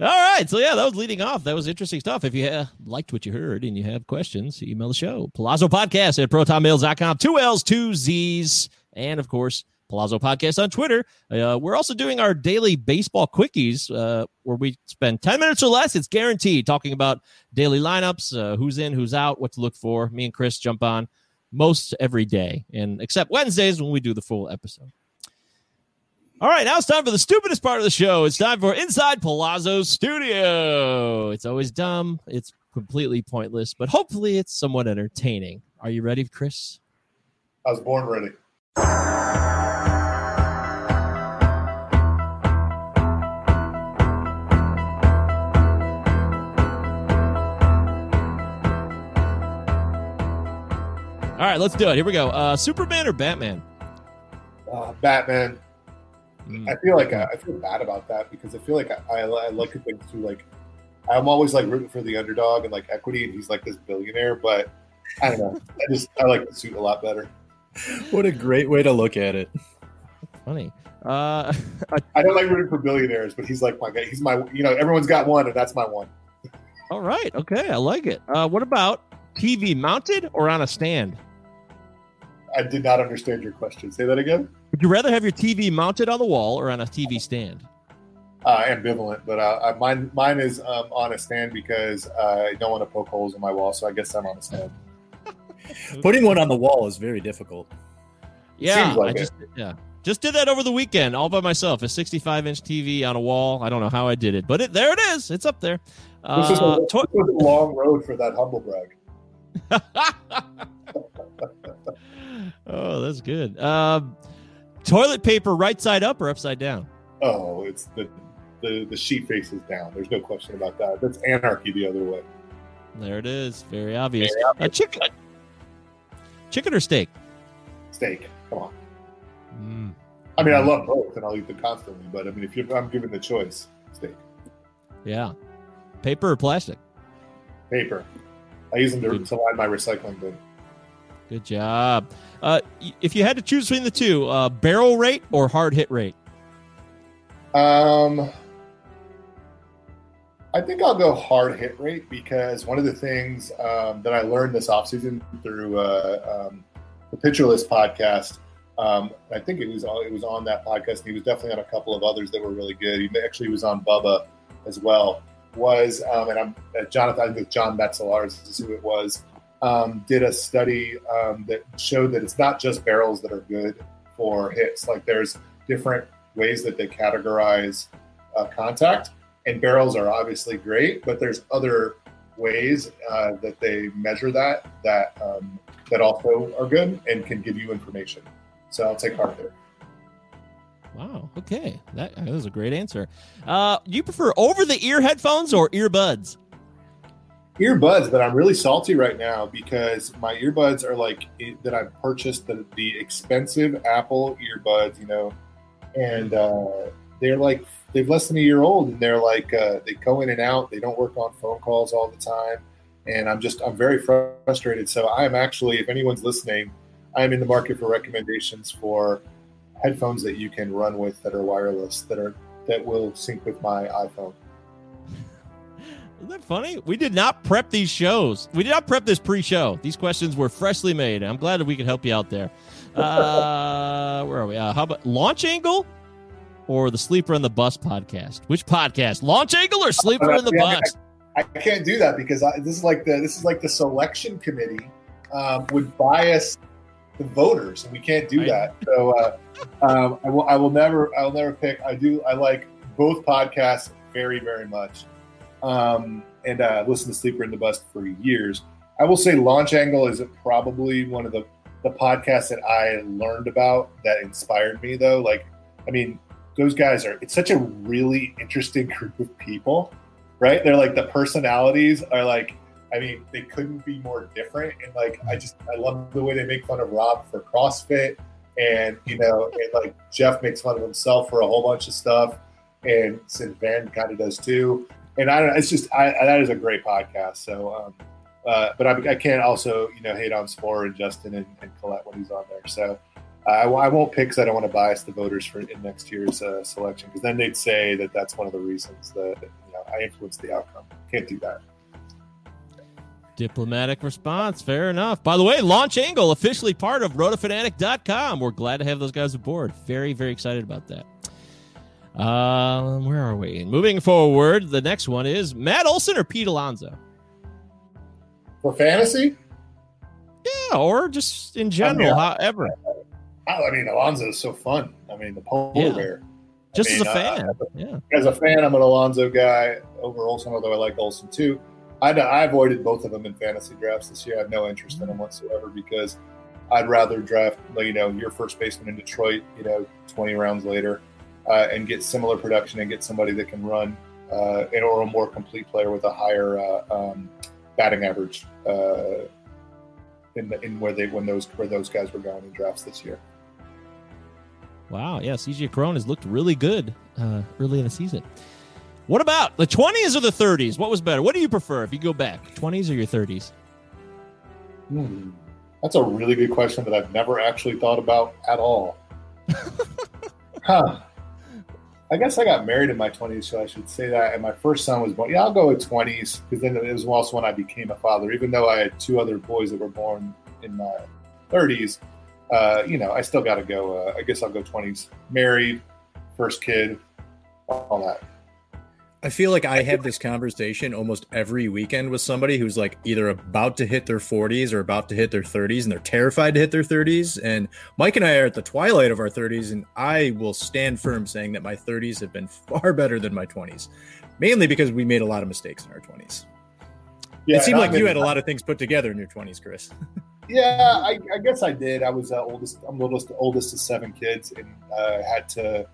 All right. So, yeah, that was leading off. That was interesting stuff. If you liked what you heard and you have questions, email the show. Palazzo Podcast at protonmails.com. Two L's, two Z's. And, of course, Palazzo Podcast on Twitter. Uh, we're also doing our daily baseball quickies uh, where we spend 10 minutes or less. It's guaranteed talking about daily lineups, uh, who's in, who's out, what to look for. Me and Chris jump on most every day, and except Wednesdays when we do the full episode. All right, now it's time for the stupidest part of the show. It's time for Inside Palazzo Studio. It's always dumb. It's completely pointless, but hopefully it's somewhat entertaining. Are you ready, Chris? I was born ready. All right, let's do it. Here we go. Uh, Superman or Batman? Uh, Batman. Mm. I feel like I, I feel bad about that because I feel like I, I, I look at things through like I'm always like rooting for the underdog and like equity, and he's like this billionaire. But I don't know. I just I like the suit a lot better. What a great way to look at it. Funny. Uh, I don't like rooting for billionaires, but he's like my guy. He's my you know everyone's got one, and that's my one. all right. Okay, I like it. Uh, what about TV mounted or on a stand? I did not understand your question. Say that again. Would you rather have your TV mounted on the wall or on a TV stand? Uh, ambivalent, but uh, I- mine mine is um, on a stand because uh, I don't want to poke holes in my wall, so I guess I'm on a stand. Putting one on the wall is very difficult. Yeah, Seems like I it. just yeah just did that over the weekend all by myself. A 65 inch TV on a wall. I don't know how I did it, but it there it is. It's up there. This, is a, Uh, this to- a long road for that humble brag. oh, that's good. Um, toilet paper right side up or upside down? Oh, it's the, the the sheet faces down. There's no question about that. That's anarchy the other way. There it is. Very obvious. Uh, chicken. Chicken or steak? Steak. Come on. Mm. I mean, I love both, and I'll eat them constantly. But I mean, if you're, I'm given the choice, steak, Yeah. Paper or plastic? paper. I use them to, to line my recycling bin. Good job. Uh, if you had to choose between the two, uh, barrel rate or hard hit rate? Um, I think I'll go hard hit rate because one of the things um, that I learned this offseason through uh, um, the Pitcher List podcast, um, I think it was on, it was on that podcast, and he was definitely on a couple of others that were really good. He actually was on Bubba as well. Was um, and I'm uh, Jonathan, think John Metzelaars is who it was. Um, did a study um, that showed that it's not just barrels that are good for hits. Like there's different ways that they categorize uh, contact, and barrels are obviously great, but there's other ways uh, that they measure that that um, that also are good and can give you information. So I'll take hard there. Wow. Okay. That, that was a great answer. Uh, you prefer over the ear headphones or earbuds? Earbuds, but I'm really salty right now because my earbuds are like it, that I've purchased the, the expensive Apple earbuds, you know, and uh, they're like they've less than a year old, and they're like uh, they go in and out. They don't work on phone calls all the time, and I'm just I'm very frustrated. So I'm actually, if anyone's listening, I'm in the market for recommendations for headphones that you can run with that are wireless that are that will sync with my iPhone. Isn't that funny? We did not prep these shows. We did not prep this pre-show. These questions were freshly made. I'm glad that we could help you out there. Uh, where are we? Uh, how about Launch Angle or the Sleeper on the Bus podcast? Which podcast? Launch Angle or Sleeper in the Bus? I can't do that because I, this is like the this is like the selection committee um, would bias the voters, and we can't do that. So uh, um, I will I will never I will never pick. I do I like both podcasts very very much, um, and uh, listened to Sleeper in the Bus for years. I will say Launch Angle is probably one of the the podcasts that I learned about that inspired me though. Like I mean, those guys are it's such a really interesting group of people right? They're like the personalities are like, I mean, they couldn't be more different. And like, I just, I love the way they make fun of Rob for CrossFit. And, you know, and like Jeff makes fun of himself for a whole bunch of stuff. And Sid Van kind of does too. And I don't know, it's just, I, that is a great podcast. So, um, uh, but I, I can't also, you know, hate on Spore and Justin and, and Collette when he's on there. So, I, I won't pick because I don't want to bias the voters for in next year's uh, selection because then they'd say that that's one of the reasons that you know I influenced the outcome. Can't do that. Diplomatic response. Fair enough. By the way, Launch Angle, officially part of rotofanatic.com. We're glad to have those guys aboard. Very, very excited about that. Um, where are we? Moving forward, the next one is Matt Olson or Pete Alonso? For fantasy, Yeah, or just in general, however. I, I mean, Alonso is so fun. I mean, the polar Yeah. bear. I Just mean, as a uh, fan. yeah. as a fan, I'm an Alonso guy over Olson, although I like Olson too. I, I avoided both of them in fantasy drafts this year. I have no interest in them whatsoever because I'd rather draft, you know, your first baseman in Detroit, you know, 20 rounds later, uh, and get similar production and get somebody that can run, uh, and or a more complete player with a higher uh, um, batting average uh, in the, in where they when those where those guys were going in drafts this year. Wow. Yeah. CJ Cron has looked really good uh, early in the season. What about the 20s or the 30s? What was better? What do you prefer if you go back, 20s or your 30s? Hmm. That's a really good question that I've never actually thought about at all. huh. I guess I got married in my 20s, so I should say that. And my first son was born. Yeah, I'll go with 20s because then it was also when I became a father. Even though I had two other boys that were born in my 30s, uh, you know, I still got to go. Uh, I guess I'll go 20s. Married, first kid, all that. I feel like I have this conversation almost every weekend with somebody who's like either about to hit their 40s or about to hit their 30s and they're terrified to hit their 30s. And Mike and I are at the twilight of our 30s, and I will stand firm saying that my 30s have been far better than my 20s, mainly because we made a lot of mistakes in our 20s. Yeah, it seemed like you had a lot of things put together in your 20s, Chris. Yeah, I, I guess I did. I was uh, oldest. I'm oldest, oldest of seven kids, and uh, had to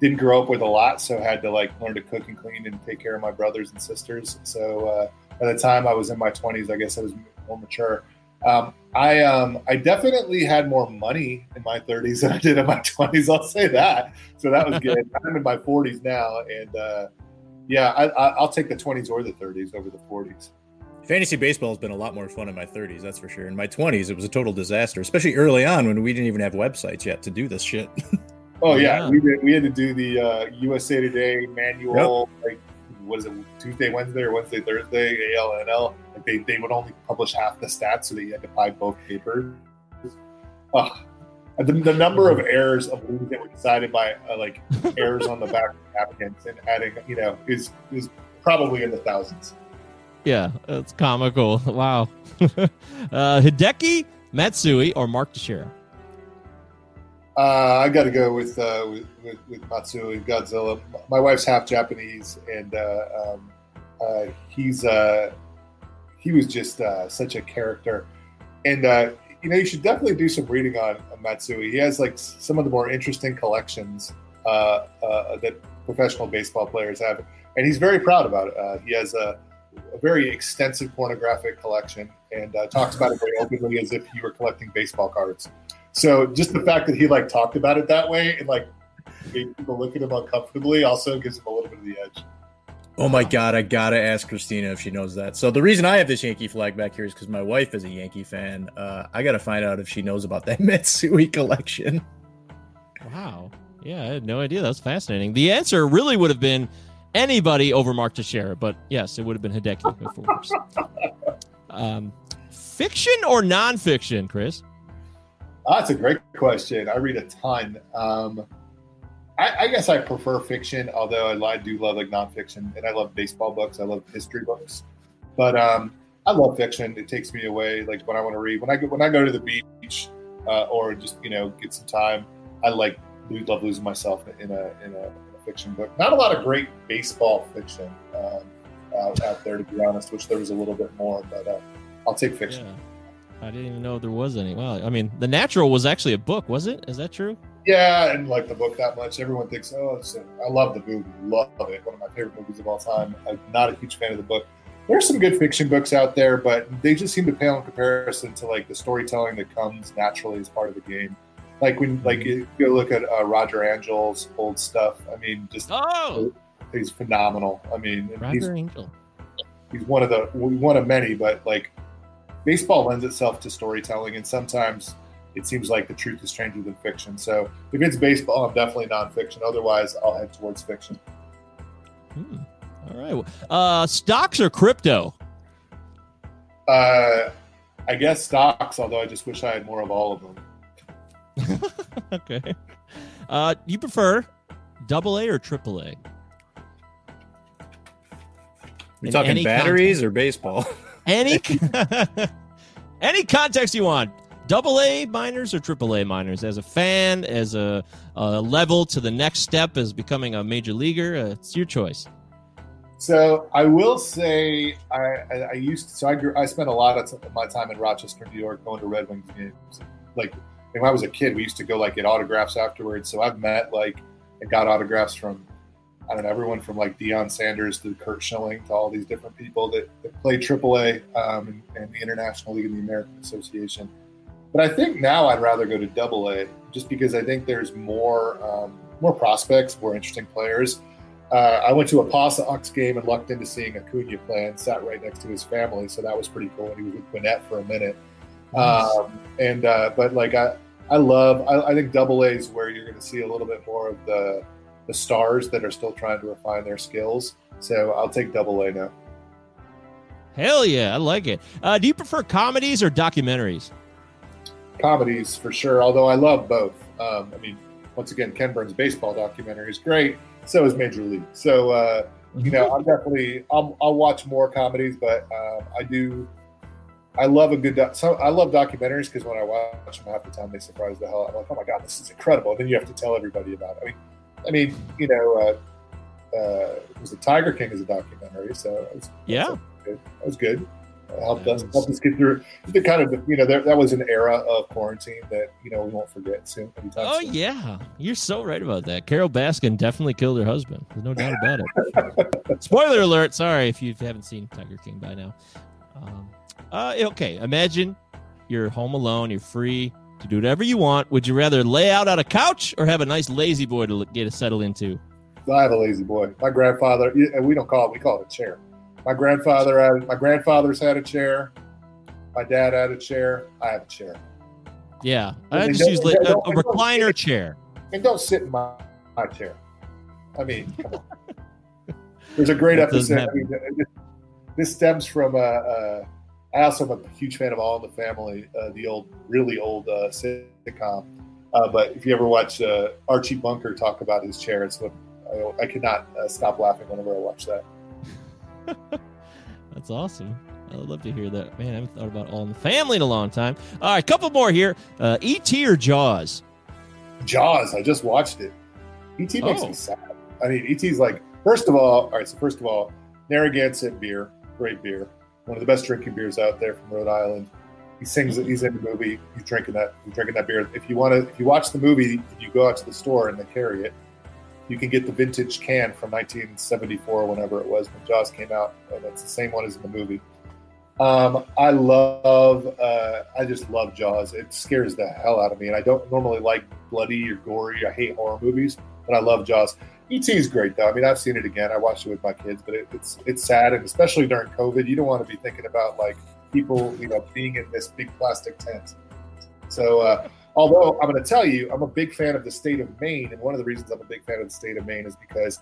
didn't grow up with a lot, so had to like learn to cook and clean and take care of my brothers and sisters. So uh, by the time I was in my 20s, I guess I was more mature. Um, I um, I definitely had more money in my 30s than I did in my 20s. I'll say that. So that was good. I'm in my 40s now, and uh, yeah, I, I, I'll take the 20s or the 30s over the 40s. Fantasy baseball has been a lot more fun in my 30s, that's for sure. In my 20s, it was a total disaster, especially early on when we didn't even have websites yet to do this shit. Oh yeah, Yeah. we did. We had to do the uh, USA Today manual. Like, what is it? Tuesday, Wednesday, or Wednesday, Thursday? ALNL. Like they, they would only publish half the stats, so they had to buy both papers. Ugh. the, the number of errors of leagues that were decided by uh, like errors on the back of napkins and adding, you know, is is probably in the thousands. Yeah, it's comical. Wow. uh, Hideki Matsui or Mark Teixeira? Uh, I got to go with, uh, with with with Godzilla. My wife's half Japanese, and uh, um, uh, he's uh, he was just uh, such a character. And you know, you should definitely do some reading on, on Matsui. He has like some of the more interesting collections that professional baseball players have, and he's very proud about it. He has a, a very extensive pornographic collection, and talks about it very openly as if he were collecting baseball cards. So just the fact that he like talked about it that way and like made people look at him uncomfortably also gives him a little bit of the edge. Oh my god, I gotta ask Christina if she knows that. So the reason I have this Yankee flag back here is because my wife is a Yankee fan. Uh, I gotta find out if she knows about that Matsui collection. Wow. Yeah, I had no idea. That was fascinating. The answer really would have been anybody over Mark Teixeira, but yes, it would have been Hideki, of course. Um, fiction or nonfiction, Chris? Ah, that's a great question. I read a ton. Um, I, I guess I prefer fiction, although I, do love like nonfiction, and I love baseball books. I love history books, but um, I love fiction. It takes me away, like when I want to read. When I go when I go to the beach uh, or just you know get some time, I like love losing myself in a in a, fiction book. Not a lot of great baseball fiction um, out, out there, to be honest. Wish there was a little bit more, but uh, I'll take fiction. Yeah. I didn't even know there was any. Wow. I mean, The Natural was actually a book, was it? Is that true? Yeah, I didn't like the book that much. Everyone thinks, oh, it's a, I love the movie, love it, one of my favorite movies of all time. I'm not a huge fan of the book. There's some good fiction books out there, but they just seem to pale in comparison to like the storytelling that comes naturally as part of the game. Like when, like you go look at uh, Roger Angell's old stuff. I mean, just Oh, he's phenomenal. I mean, he's Roger Angel. he's one of the one of many, but like baseball lends itself to storytelling, and sometimes it seems like the truth is stranger than fiction. So if it's baseball, I'm definitely nonfiction. Otherwise, I'll head towards fiction. Hmm. All right. Uh, stocks or crypto? Uh, I guess stocks, although I just wish I had more of all of them. okay. Uh, you prefer double A or triple A? We In talking any batteries or baseball? Any Any context you want. Double A minors or triple A minors? As a fan, as a, a level to the next step as becoming a major leaguer, uh, it's your choice. So I will say I, I, I used to, so I grew, I spent a lot of t- my time in Rochester, New York, going to Red Wings games. Like when I was a kid, we used to go like get autographs afterwards. So I've met like and got autographs from I don't know everyone from like Deion Sanders to Curt Schilling to all these different people that, that played AAA um, and, and the International League and the American Association. But I think now I'd rather go to Double A just because I think there's more um, more prospects, more interesting players. Uh, I went to a Pasa Ox game and lucked into seeing Acuna play and sat right next to his family, so that was pretty cool. And he was with Gwinnett for a minute. Um, and uh, but like I, I love. I, I think Double A is where you're going to see a little bit more of the the stars that are still trying to refine their skills. So I'll take Double A now. Hell yeah, I like it. Uh, do you prefer comedies or documentaries? Comedies for sure. Although I love both. Um, I mean, once again, Ken Burns' baseball documentary is great. So is Major League. So uh, you know, I'm definitely I'll, I'll watch more comedies, but um, I do. I love a good. Doc, so I love documentaries because when I watch them, half the time they surprise the hell. out. I'm like, oh my god, this is incredible. And then you have to tell everybody about it. I mean, I mean, you know, uh, uh, it was the Tiger King is a documentary, so was, Yeah. that was good. That was good. It helped us helped us get through the kind of you know there, that was an era of quarantine that you know we won't forget soon. Oh soon. yeah, you're so right about that. Carole Baskin definitely killed her husband. There's no doubt about it. Spoiler alert! Sorry if you haven't seen Tiger King by now. Um, uh, okay, imagine you're home alone. You're free to do whatever you want. Would you rather lay out on a couch or have a nice lazy boy to get settled into? I have a lazy boy. My grandfather, we don't call it, we call it a chair. My grandfather had, my grandfather's had a chair. My dad had a chair. I have a chair. Yeah, Well, I just use a, a recliner chair. And don't sit in my, my chair. I mean. There's a great That episode. I mean, this, stems from, uh, uh, I also am a huge fan of All in the Family, uh, the old, really old uh, sitcom. Uh, but if you ever watch uh, Archie Bunker talk about his chair, it's what I, I could not uh, stop laughing whenever I watch that. That's awesome. I would love to hear that. Man, I haven't thought about All in the Family in a long time. All right, couple more here. Uh, E.T. or Jaws? Jaws. I just watched it. ET makes Oh. me sad. I mean, ET's like first of all. All right. So first of all, Narragansett beer, great beer, one of the best drinking beers out there from Rhode Island. He sings it. He's in the movie. He's drinking that. He's drinking that beer. If you want to, if you watch the movie, you go out to the store and they carry it. You can get the vintage can from 1974, whenever it was when Jaws came out, and it's the same one as in the movie. Um, I love, uh, I just love Jaws. It scares the hell out of me, and I don't normally like bloody or gory. I hate horror movies, but I love Jaws. ET is great though. I mean, I've seen it again. I watched it with my kids, but it, it's it's sad, and especially during COVID, you don't want to be thinking about like people, you know, being in this big plastic tent. So, uh, although I'm going to tell you, I'm a big fan of the state of Maine, and one of the reasons I'm a big fan of the state of Maine is because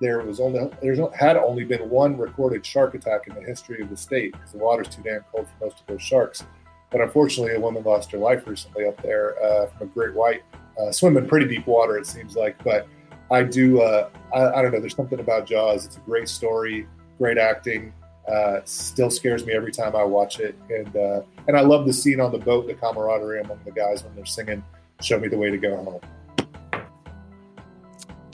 there was only there's had only been one recorded shark attack in the history of the state because the water's too damn cold for most of those sharks. But unfortunately, a woman lost her life recently up there uh, from a great white, uh, swimming pretty deep water, it seems like. But I do, uh, I, I don't know. There's something about Jaws. It's a great story, great acting. Uh, still scares me every time I watch it, and uh, and I love the scene on the boat, the camaraderie among the guys when they're singing "Show Me the Way to Go Home."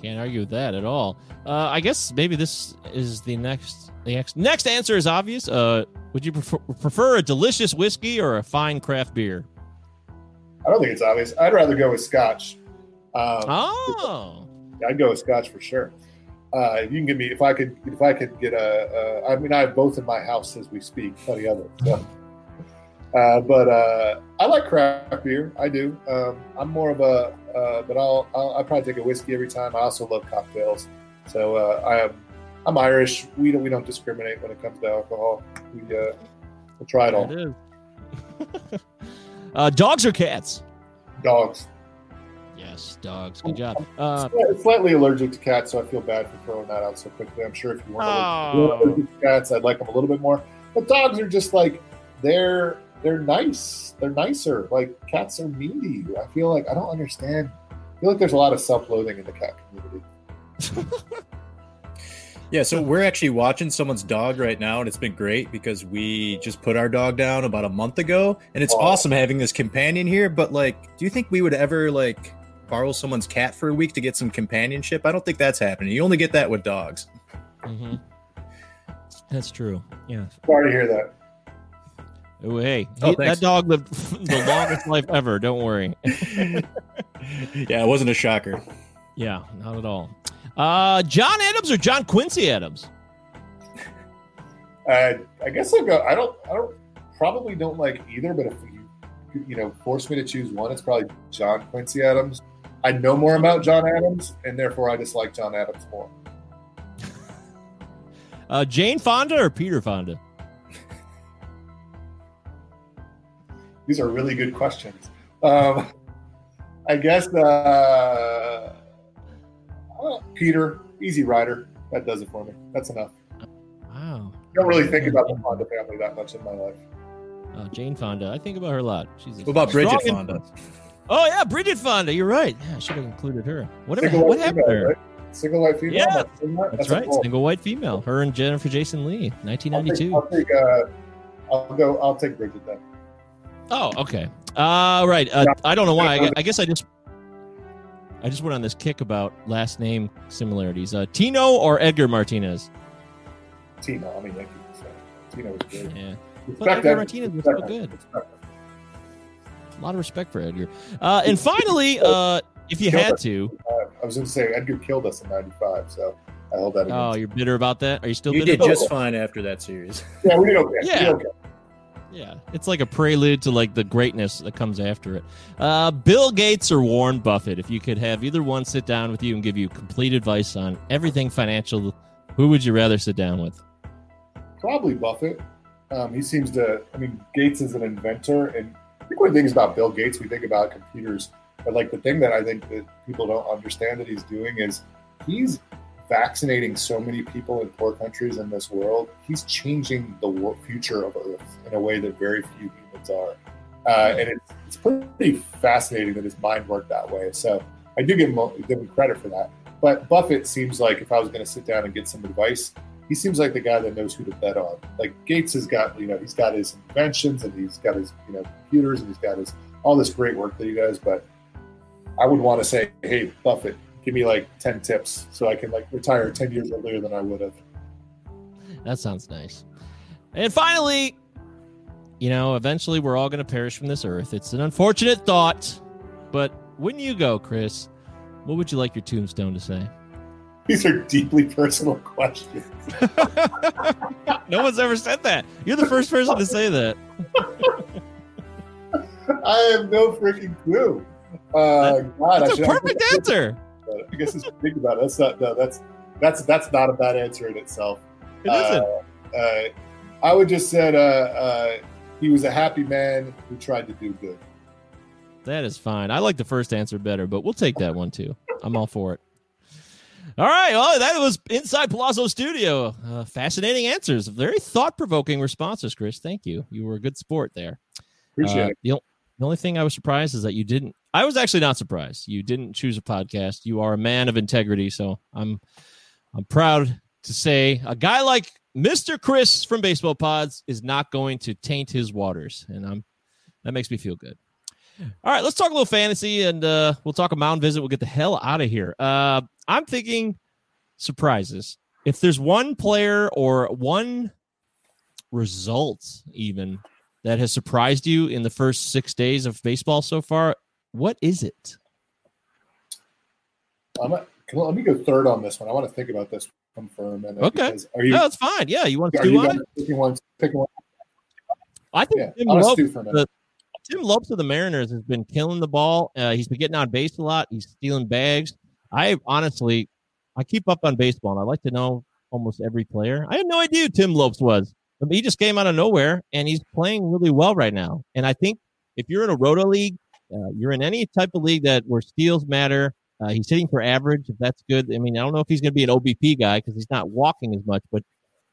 Can't argue with that at all. Uh, I guess maybe this is the next. The next, next answer is obvious. Uh, would you prefer, prefer a delicious whiskey or a fine craft beer? I don't think it's obvious. I'd rather go with Scotch. Um, Oh, I'd go with Scotch for sure. Uh, if you can give me, if I could, if I could get a, a I mean, I have both in my house as we speak, plenty of it. So. Uh, but uh, I like craft beer. I do. Um, I'm more of a, uh, but I'll, I'll, I'll probably take a whiskey every time. I also love cocktails. So uh, I am, I'm Irish. We don't, we don't discriminate when it comes to alcohol. We, uh, we'll try it all. it uh, dogs or cats? Dogs. Yes, dogs. Good job. Uh, Sli- slightly allergic to cats, so I feel bad for throwing that out so quickly. I'm sure if you weren't Oh. allergic to cats, I'd like them a little bit more. But dogs are just like they're they're nice. They're nicer. Like cats are mean to you. I feel like I don't understand. I feel like there's a lot of self-loathing in the cat community. Yeah, so we're actually watching someone's dog right now, and it's been great because we just put our dog down about a month ago, and it's Aw. awesome having this companion here. But like, do you think we would ever like borrow someone's cat for a week to get some companionship? I don't think that's happening. You only get that with dogs. hmm That's true. Yeah. Sorry to hear that. Oh, hey, Oh, he- that dog lived the longest life ever. Don't worry. yeah, it wasn't a shocker. Yeah, not at all. Uh, John Adams or John Quincy Adams? Uh, I guess I'll go. I don't. I don't. Probably don't like either. But if you, you know, force me to choose one, it's probably John Quincy Adams. I know more about John Adams, and therefore I dislike John Adams more. Uh, Jane Fonda or Peter Fonda? These are really good questions. Um, I guess uh, uh, Peter, Easy Rider. That does it for me. That's enough. Wow. I don't really think about the Fonda family that much in my life. Oh, Jane Fonda. I think about her a lot. She's a What about Bridget strong Fonda? Oh yeah, Bridget Fonda. You're right. Yeah, I should have included her. What, Single what happened female, there? right? Single white female. Yeah, I? That's right. goal. Single white female. Her and Jennifer Jason Lee, I'll take, 1992. I'll take, uh, I'll go. I'll take Bridget then. Oh, okay. Uh, right. Uh, I don't know why. I, I guess I just, I just went on this kick about last name similarities. Uh, Tino or Edgar Martinez? Tino. I mean, Yankee. So Tino was good. Yeah, but Edgar. Martinez was so good. Respect. A lot of respect for Edgar. Uh, and finally, uh, if you had to, Uh, I was going to say Edgar killed us in '95, so I hold that. oh, you're bitter about that? Are you still You bitter? did about just fine after that series. yeah, we did okay. We Yeah. did okay. Yeah, it's like a prelude to like the greatness that comes after it. Uh, Bill Gates or Warren Buffett, if you could have either one sit down with you and give you complete advice on everything financial, who would you rather sit down with? Probably Buffett. Um, he seems to. I mean, Gates is an inventor, and I think the things about Bill Gates, we think about computers, but like the thing that I think that people don't understand that he's doing is he's vaccinating so many people in poor countries in this world. He's changing the future of Earth in a way that very few humans are, uh, and it's, it's pretty fascinating that his mind worked that way. So I do give him, give him credit for that. But Buffett seems like if I was going to sit down and get some advice, he seems like the guy that knows who to bet on. Like Gates has got, you know, he's got his inventions and he's got his, you know, computers and he's got his all this great work that he does. But I would want to say, hey, Buffett, give me like ten tips so I can like retire ten years earlier than I would have. That sounds nice. And finally, you know, eventually we're all going to perish from this earth. It's an unfortunate thought, but when you go, Chris, what would you like your tombstone to say? These are deeply personal questions. no one's ever said that. You're the first person to say that. I have no freaking clue. Uh, God, I That's a should- perfect answer. I guess it's think about it. That's not no, that's that's that's not a bad answer in itself. It isn't. Uh, uh, I would just said uh, uh, he was a happy man who tried to do good. That is fine. I like the first answer better, but we'll take that one too. I'm all for it. All right. Well, that was Inside Palazzo Studio. Uh, fascinating answers. Very thought provoking responses, Chris. Thank you. You were a good sport there. Appreciate Uh, it. The, the only thing I was surprised is that you didn't. I was actually not surprised. You didn't choose a podcast. You are a man of integrity, so I'm I'm proud to say a guy like Mr. Chris from Baseball Pods is not going to taint his waters, and I'm that makes me feel good. All right, let's talk a little fantasy, and uh, we'll talk a mound visit. We'll get the hell out of here. Uh, I'm thinking surprises. If there's one player or one result, even that has surprised you in the first six days of baseball so far, what is it? I'm a, let me go third on this one. I want to think about this one for a minute. Okay. Are you? no, it's fine. Yeah, you want to do you on guys picking one? Picking one? I think Yeah. Tim I want to Lopes, stew for a minute. Tim Lopes of the Mariners has been killing the ball. Uh, he's been getting on base a lot. He's stealing bags. I honestly, I keep up on baseball, and I like to know almost every player. I had no idea who Tim Lopes was. He just came out of nowhere, and he's playing really well right now. And I think if you're in a roto league, uh, you're in any type of league that where steals matter. Uh, he's hitting for average. If that's good, I mean, I don't know if he's going to be an OBP guy because he's not walking as much, but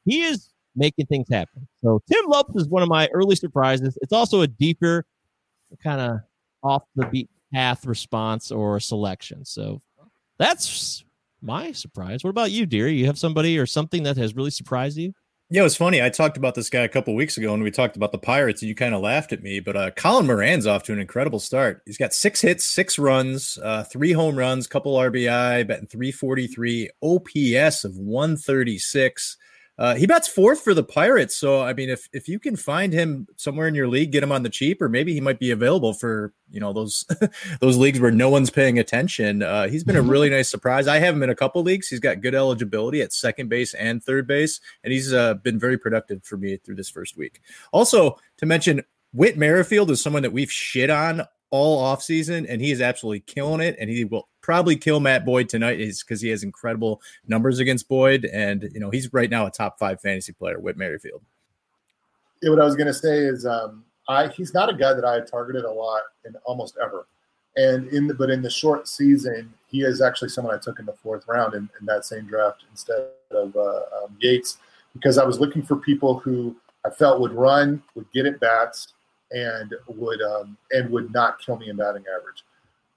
he is making things happen. So Tim Lopes is one of my early surprises. It's also a deeper, kind of off the beat path response or selection. So that's my surprise. What about you, dear? You have somebody or something that has really surprised you? Yeah, it was funny. I talked about this guy a couple weeks ago, and we talked about the Pirates, and you kind of laughed at me. But uh, Colin Moran's off to an incredible start. He's got six hits, six runs, uh, three home runs, couple RBI, batting 343, OPS of 136. Uh, he bats fourth for the Pirates. So I mean, if if you can find him somewhere in your league, get him on the cheap, or maybe he might be available for you know those those leagues where no one's paying attention. Uh, he's been a really nice surprise. I have him in a couple leagues. He's got good eligibility at second base and third base, and he's uh, been very productive for me through this first week. Also, to mention, Whit Merrifield is someone that we've shit on all offseason, and he is absolutely killing it. And he will probably kill Matt Boyd tonight is because he has incredible numbers against Boyd. And, you know, he's right now a top five fantasy player, with Merrifield. Yeah, what I was going to say is um, I he's not a guy that I targeted a lot in almost ever. And in the but in the short season, he is actually someone I took in the fourth round in, in that same draft instead of uh, um, Yates because I was looking for people who I felt would run, would get at bats, and would um, and would not kill me in batting average.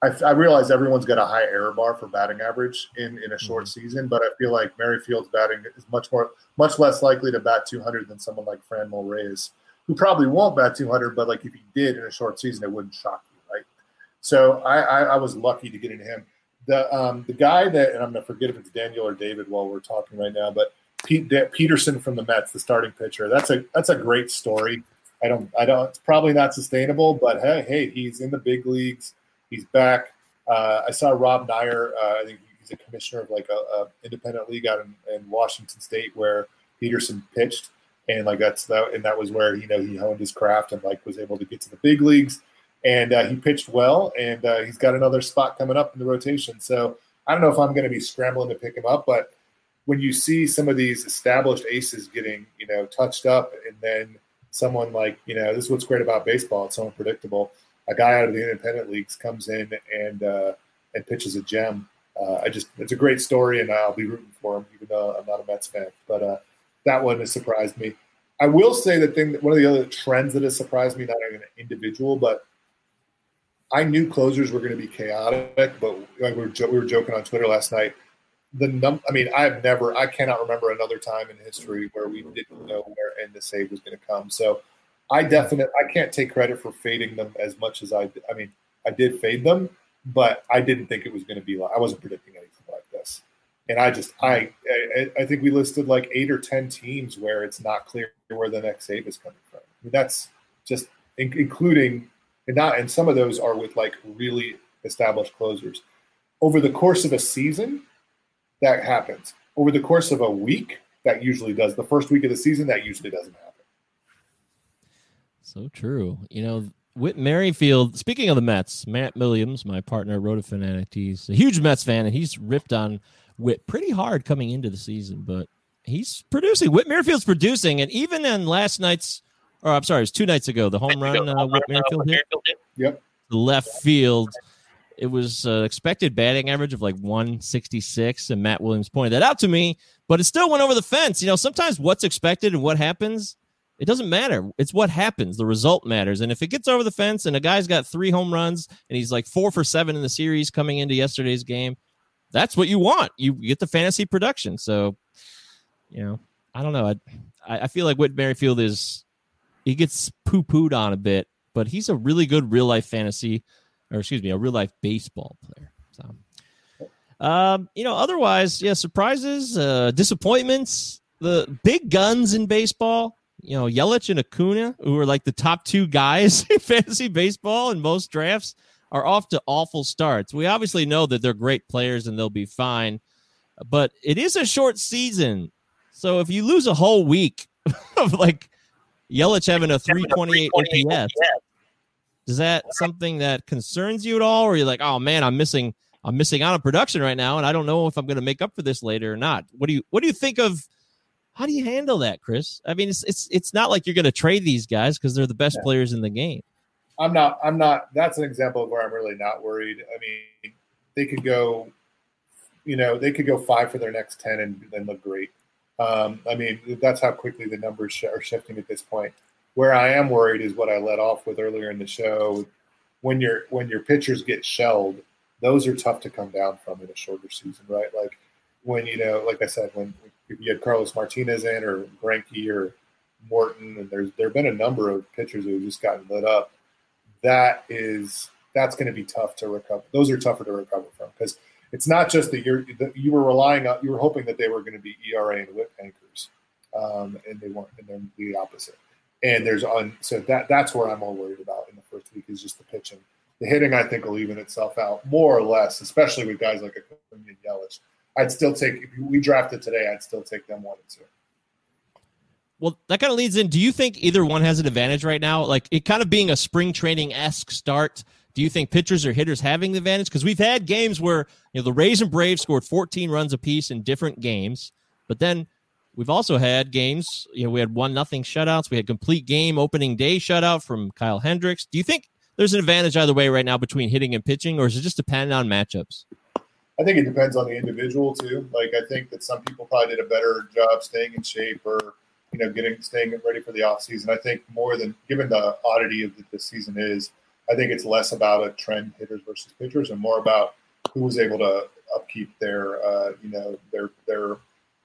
I, I, realize everyone's got a high error bar for batting average in, in a short mm-hmm. season, but I feel like Merrifield's batting is much more much less likely to bat 200 than someone like Franmil Reyes, who probably won't bat 200, but like if he did in a short season, it wouldn't shock you, right? So I, I, I was lucky to get into him. The um, the guy that and I'm gonna forget if it's Daniel or David while we're talking right now, but Pete Peterson from the Mets, the starting pitcher. That's a that's a great story. I don't, I don't. It's probably not sustainable, but hey, hey, he's in the big leagues. He's back. Uh, I saw Rob Neyer. Uh, I think he's a commissioner of like a, a independent league out in, in, Washington State where Peterson pitched, and like that's that, and that was where you know he honed his craft and like was able to get to the big leagues. And uh, he pitched well, and uh, he's got another spot coming up in the rotation. So I don't know if I'm going to be scrambling to pick him up, but when you see some of these established aces getting you know touched up, and then someone like you know this is what's great about baseball it's so unpredictable a guy out of the independent leagues comes in and uh, and pitches a gem. Uh, i just it's a great story and i'll be rooting for him even though i'm not a mets fan. But uh, that one has surprised me. I will say the thing that one of the other trends that has surprised me not an individual but i knew closers were going to be chaotic but like we were, we were joking on twitter last night. The num I mean, I've never I cannot remember another time in history where we didn't know where end the save was going to come. So I definitely I can't take credit for fading them as much as I I mean, I did fade them, but I didn't think it was going to be like I wasn't predicting anything like this. And I just I, I I think we listed like 8 or 10 teams where it's not clear where the next save is coming from. I mean, that's just including and not and some of those are with like really established closers. Over the course of a season, that happens. Over the course of a week, that usually does. The first week of the season, that usually doesn't happen. So true. You know, Whit Merrifield, speaking of the Mets, Matt Williams, my partner, Roto Fanatic, he's a huge Mets fan, and he's ripped on Whit pretty hard coming into the season, but he's producing. Whit Merrifield's producing, and even in last night's, or I'm sorry, it was two nights ago, the home run uh, Whit Merrifield hit. Yep. Left field it was uh, expected batting average of like 166, and Matt Williams pointed that out to me, but it still went over the fence. You know, sometimes what's expected and what happens, it doesn't matter. It's what happens. The result matters. And if it gets over the fence and a guy's got three home runs and he's like four for seven in the series coming into yesterday's game, that's what you want. You get the fantasy production. So, you know, I don't know. I I feel like Whit Merrifield is he gets poo pooed on a bit, but he's a really good real life fantasy or excuse me, a real life baseball player. So, um, you know, otherwise, yeah, surprises, uh, disappointments, the big guns in baseball. You know, Yelich and Acuna, who are like the top two guys in fantasy baseball in most drafts, are off to awful starts. We obviously know that they're great players and they'll be fine, but it is a short season. So if you lose a whole week of like Yelich having a 328 OPS, is that something that concerns you at all, or you're like, oh man, I'm missing, I'm missing out on production right now, and I don't know if I'm going to make up for this later or not. What do you, what do you think of? How do you handle that, Chris? I mean, it's it's it's not like you're going to trade these guys because they're the best yeah. players in the game. I'm not. I'm not. That's an example of where I'm really not worried. I mean, they could go, you know, they could go five for their next ten and then look great. Um, I mean, that's how quickly the numbers are shifting at this point. Where I am worried is what I let off with earlier in the show. When your when your pitchers get shelled, those are tough to come down from in a shorter season, right? Like when you know, like I said, when you had Carlos Martinez in or Greinke or Morton, and there's there have been a number of pitchers who have just gotten lit up. That is that's going to be tough to recover. Those are tougher to recover from because it's not just that you're that you were relying on you were hoping that they were going to be ERA and WHIP anchors, um, and they weren't, and then the opposite. And there's on so that that's where I'm more worried about in the first week is just the pitching. The hitting I think will even itself out more or less, especially with guys like Acuna and Yelich. I'd still take if we drafted today, I'd still take them one and two. Well, that kind of leads in. Do you think either one has an advantage right now? Like it kind of being a spring training esque start. Do you think pitchers or hitters having the advantage? Because we've had games where you know the Rays and Braves scored 14 runs apiece in different games, but then we've also had games. You know, we had one nothing shutouts. We had complete game opening day shutout from Kyle Hendricks. Do you think there's an advantage either way right now between hitting and pitching, or is it just dependent on matchups? I think it depends on the individual too. Like I think that some people probably did a better job staying in shape or you know getting staying ready for the off season. I think more than given the oddity of the season is, I think it's less about a trend hitters versus pitchers and more about who was able to upkeep their uh, you know their their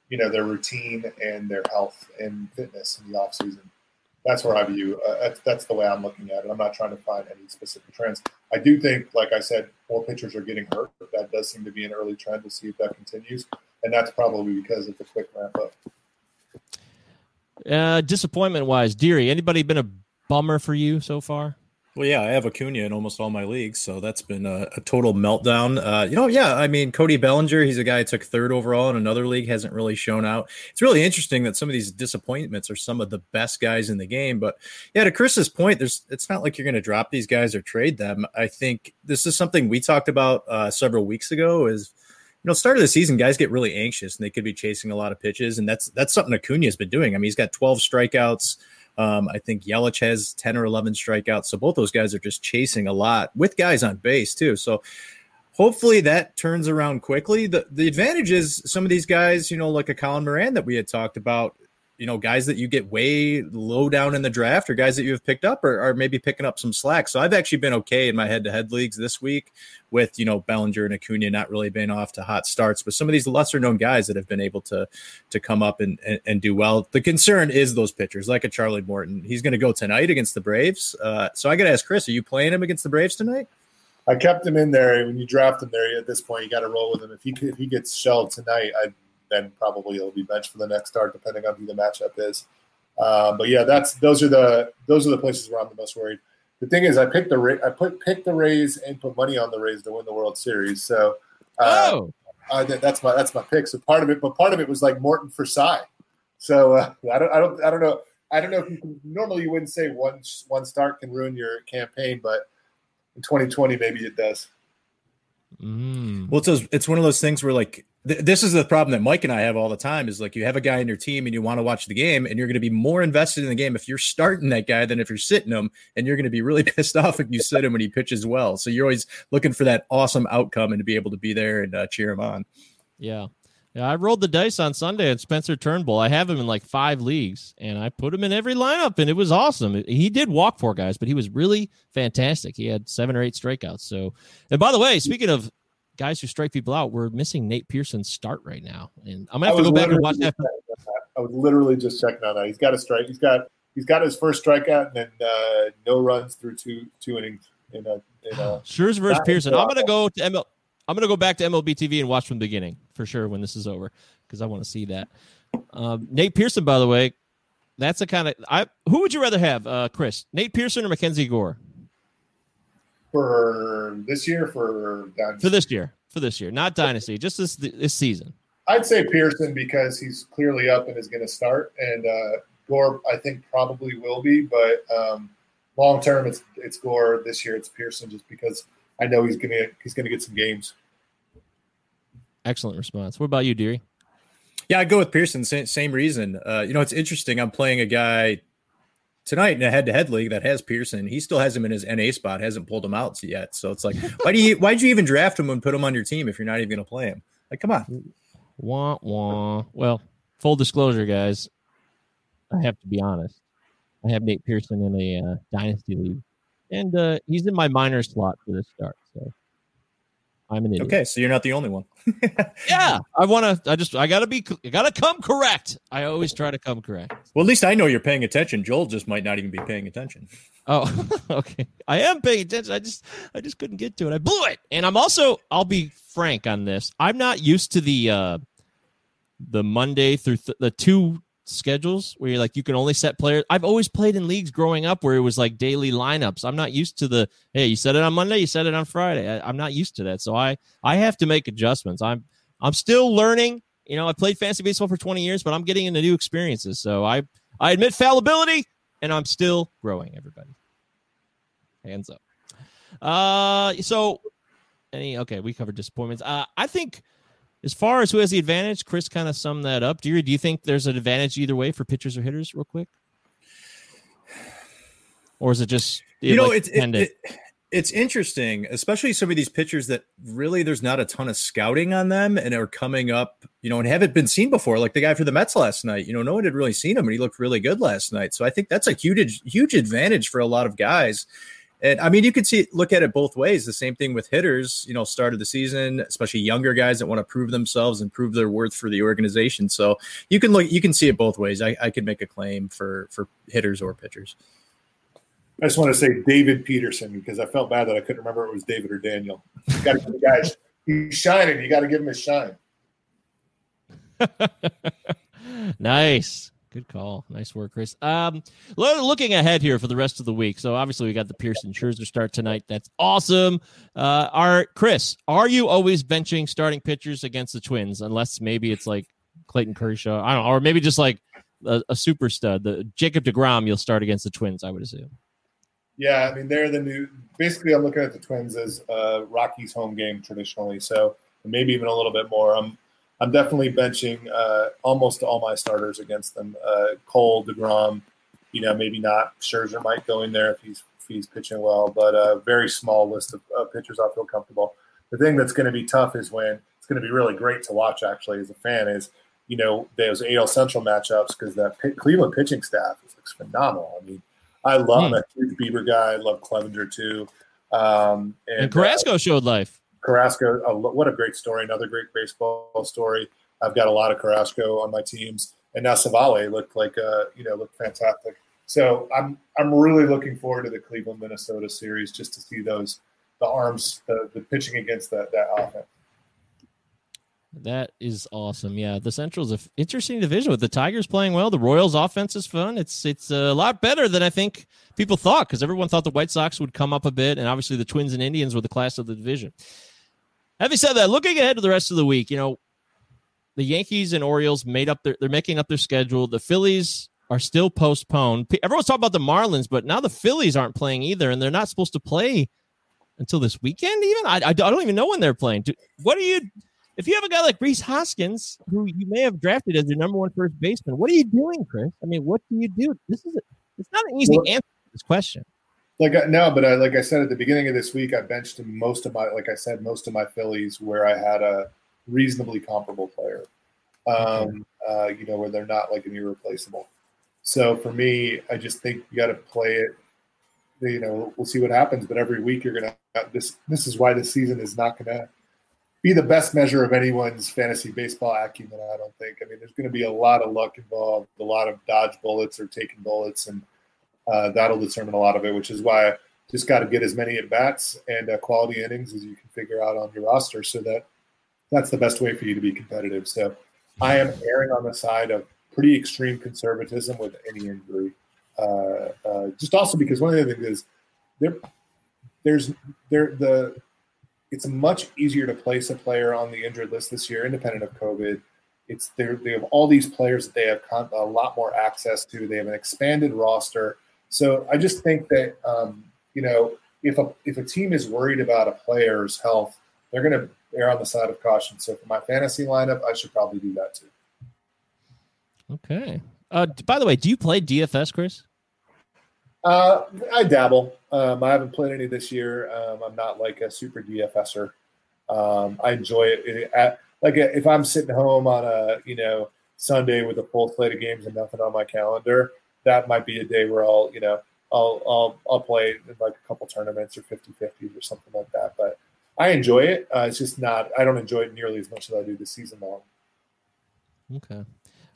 you know their routine and their health and fitness in the off season. That's where I view. Uh, that's, that's the way I'm looking at it. I'm not trying to find any specific trends. I do think, like I said, more pitchers are getting hurt. That does seem to be an early trend to see if that continues, and that's probably because of the quick ramp up. Uh, disappointment wise, Deary, anybody been a bummer for you so far? Well, yeah, I have Acuna in almost all my leagues, so that's been a, a total meltdown. Uh, you know, yeah, I mean, Cody Bellinger, he's a guy who took third overall in another league, hasn't really shown out. It's really interesting that some of these disappointments are some of the best guys in the game. But yeah, to Chris's point, there's it's not like you're going to drop these guys or trade them. I think this is something we talked about uh, several weeks ago. Is you know, start of the season, guys get really anxious and they could be chasing a lot of pitches, and that's that's something Acuna has been doing. I mean, he's got 12 strikeouts. Um, I think Yelich has 10 or 11 strikeouts. So both those guys are just chasing a lot with guys on base, too. So hopefully that turns around quickly. The, the advantage is some of these guys, you know, like a Colin Moran that we had talked about, you know, guys that you get way low down in the draft or guys that you have picked up are, are maybe picking up some slack. So I've actually been okay in my head to head leagues this week with, you know, Bellinger and Acuna not really being off to hot starts, but some of these lesser known guys that have been able to, to come up and, and, and do well. The concern is those pitchers like a Charlie Morton. He's going to go tonight against the Braves. Uh, so I got to ask Chris, are you playing him against the Braves tonight? I kept him in there. When you draft him there, at this point, you got to roll with him. If he if he gets shelled tonight, I then probably he'll be benched for the next start, depending on who the matchup is. Uh, but yeah, that's those are the those are the places where I'm the most worried. The thing is, I picked the Ra- I put picked the Rays and put money on the Rays to win the World Series. So uh, oh, I, that's my that's my pick. So part of it, but part of it was like Morton for Cy. So uh, I don't I don't I don't know I don't know if you can, normally you wouldn't say one one start can ruin your campaign, but in 2020 maybe it does. mm. Well, it's it's one of those things where like th- this is the problem that Mike and I have all the time is like you have a guy in your team and you want to watch the game and you're going to be more invested in the game if you're starting that guy than if you're sitting him and you're going to be really pissed off if you sit him when he pitches well. So you're always looking for that awesome outcome and to be able to be there and uh, cheer him on. Yeah. Yeah, I rolled the dice on Sunday at Spencer Turnbull. I have him in like five leagues, and I put him in every lineup, and it was awesome. He did walk four guys, but he was really fantastic. He had seven or eight strikeouts. So, and by the way, speaking of guys who strike people out, we're missing Nate Pearson's start right now, and I'm gonna have to go back and watch that. just checking on that. I was literally just checking on that. He's got a strike. He's got he's got his first strikeout and then uh, no runs through two two innings in a in a Scherzer versus Pearson. I'm gonna go to ML. I'm gonna go back to MLB TV and watch from the beginning for sure when this is over because I want to see that. Um, Nate Pearson, by the way, that's a kind of I. Who would you rather have, uh, Chris? Nate Pearson or Mackenzie Gore for this year for Dynasty. for this year? For this year, not dynasty, just this this season. I'd say Pearson because he's clearly up and is going to start, and uh, Gore I think probably will be, but um, long term it's it's Gore. This year it's Pearson just because I know he's gonna he's gonna get some games. Excellent response. What about you, Deary? Yeah, I go with Pearson. Same, same reason. Uh, you know, it's interesting. I'm playing a guy tonight in a head-to-head league that has Pearson. He still has him in his NA spot. Hasn't pulled him out yet. So it's like, why do you? Why'd you even draft him and put him on your team if you're not even going to play him? Like, come on. Wah wah. Well, full disclosure, guys. I have to be honest. I have Nate Pearson in a uh, dynasty league, and uh, he's in my minor slot for this start. So I'm an idiot. Okay, so you're not the only one. Yeah, I want to. I just. I gotta be. I gotta come correct. I always try to come correct. Well, at least I know you're paying attention. Joel just might not even be paying attention. Oh, okay. I am paying attention. I just. I just couldn't get to it. I blew it. And I'm also. I'll be frank on this. I'm not used to the. uh the Monday through th- the two schedules where you're like you can only set players. I've always played in leagues growing up where it was like daily lineups. I'm not used to the hey, you set it on Monday, you set it on Friday. I, I'm not used to that, so I I have to make adjustments. I'm I'm still learning. You know, I played fantasy baseball for 20 years, but I'm getting into new experiences. So I I admit fallibility, and I'm still growing. Everybody, hands up. Uh, so any okay, we covered disappointments. Uh, I think as far as who has the advantage, Chris kind of summed that up. Do you do you think there's an advantage either way for pitchers or hitters, real quick? Or is it just you know like, it's it, it- it's interesting especially some of these pitchers that really there's not a ton of scouting on them and are coming up you know and haven't been seen before like the guy for the mets last night you know no one had really seen him and he looked really good last night so i think that's a huge huge advantage for a lot of guys and i mean you could see look at it both ways the same thing with hitters you know start of the season especially younger guys that want to prove themselves and prove their worth for the organization so you can look you can see it both ways i, I could make a claim for for hitters or pitchers I just want to say David Peterson because I felt bad that I couldn't remember if it was David or Daniel. You got to give the guys. He's shining. You got to give him a shine. nice. Good call. Nice work, Chris. Um, lo- looking ahead here for the rest of the week. So obviously we got the Pearson Scherzer start tonight. That's awesome. Uh, are Chris, are you always benching starting pitchers against the Twins? Unless maybe it's like Clayton Kershaw, I don't know, or maybe just like a, a super stud, the Jacob Degrom. You'll start against the Twins, I would assume. Yeah, I mean they're the new. Basically, I'm looking at the Twins as uh, Rockies' home game traditionally, so maybe even a little bit more. I'm I'm definitely benching uh, almost all my starters against them. Uh, Cole, Degrom, you know, maybe not. Scherzer might go in there if he's if he's pitching well, but a very small list of uh, pitchers I feel comfortable. The thing that's going to be tough is when it's going to be really great to watch. Actually, as a fan, is you know those AL Central matchups because that Pitt- Cleveland pitching staff is phenomenal. I mean. I love. I'm a huge Bieber guy. I love Clevinger too. Um, and, And Carrasco showed life. Carrasco, what a great story! Another great baseball story. I've got a lot of Carrasco on my teams, and now Civale looked like uh, you know looked fantastic. So I'm I'm really looking forward to the Cleveland Minnesota series just to see those the arms the, the pitching against that that offense. That is awesome. Yeah, the Central's an interesting division with the Tigers playing well. The Royals' offense is fun. It's it's a lot better than I think people thought because everyone thought the White Sox would come up a bit, and obviously the Twins and Indians were the class of the division. Having said that, looking ahead to the rest of the week, you know, the Yankees and Orioles made up their they're making up their schedule. The Phillies are still postponed. Everyone's talking about the Marlins, but now the Phillies aren't playing either, and they're not supposed to play until this weekend. Even I, I don't even know when they're playing. What do you? If you have a guy like Rhys Hoskins, who you may have drafted as your number one first baseman, what are you doing, Chris? I mean, what do you do? This is a, it's not an easy Well- answer to this question. Like I- no, but I, like I said at the beginning of this week, I benched most of my like I said most of my Phillies where I had a reasonably comparable player. Um, uh, you know, where they're not like an irreplaceable. So for me, I just think you got to play it. You know, we'll see what happens, but every week you're gonna this. This is why this season is not gonna be the best measure of anyone's fantasy baseball acumen. I don't think. I mean, there's going to be a lot of luck involved, a lot of dodge bullets or taking bullets, and uh, that'll determine a lot of it. Which is why I just got to get as many at bats and uh, quality innings as you can figure out on your roster, so that that's the best way for you to be competitive. So I am erring on the side of pretty extreme conservatism with any injury. Uh, uh, just also because one of the things is there, there's there the it's much easier to place a player on the injured list this year, independent of COVID. It's they have all these players that they have con- a lot more access to. They have an expanded roster. So I just think that um, you know if a if a team is worried about a player's health, they're going to err on the side of caution. So for my fantasy lineup, I should probably do that too. Okay. Uh, by the way, do you play DFS, Chris? Uh, I dabble. Um, I haven't played any this year. Um, I'm not like a super DFSer. Um, I enjoy it. it at, like if I'm sitting home on a you know Sunday with a full slate of games and nothing on my calendar, that might be a day where I'll you know I'll I'll I'll play in like a couple tournaments or 50-50s or something like that. But I enjoy it. Uh, it's just not. I don't enjoy it nearly as much as I do the season long. Okay.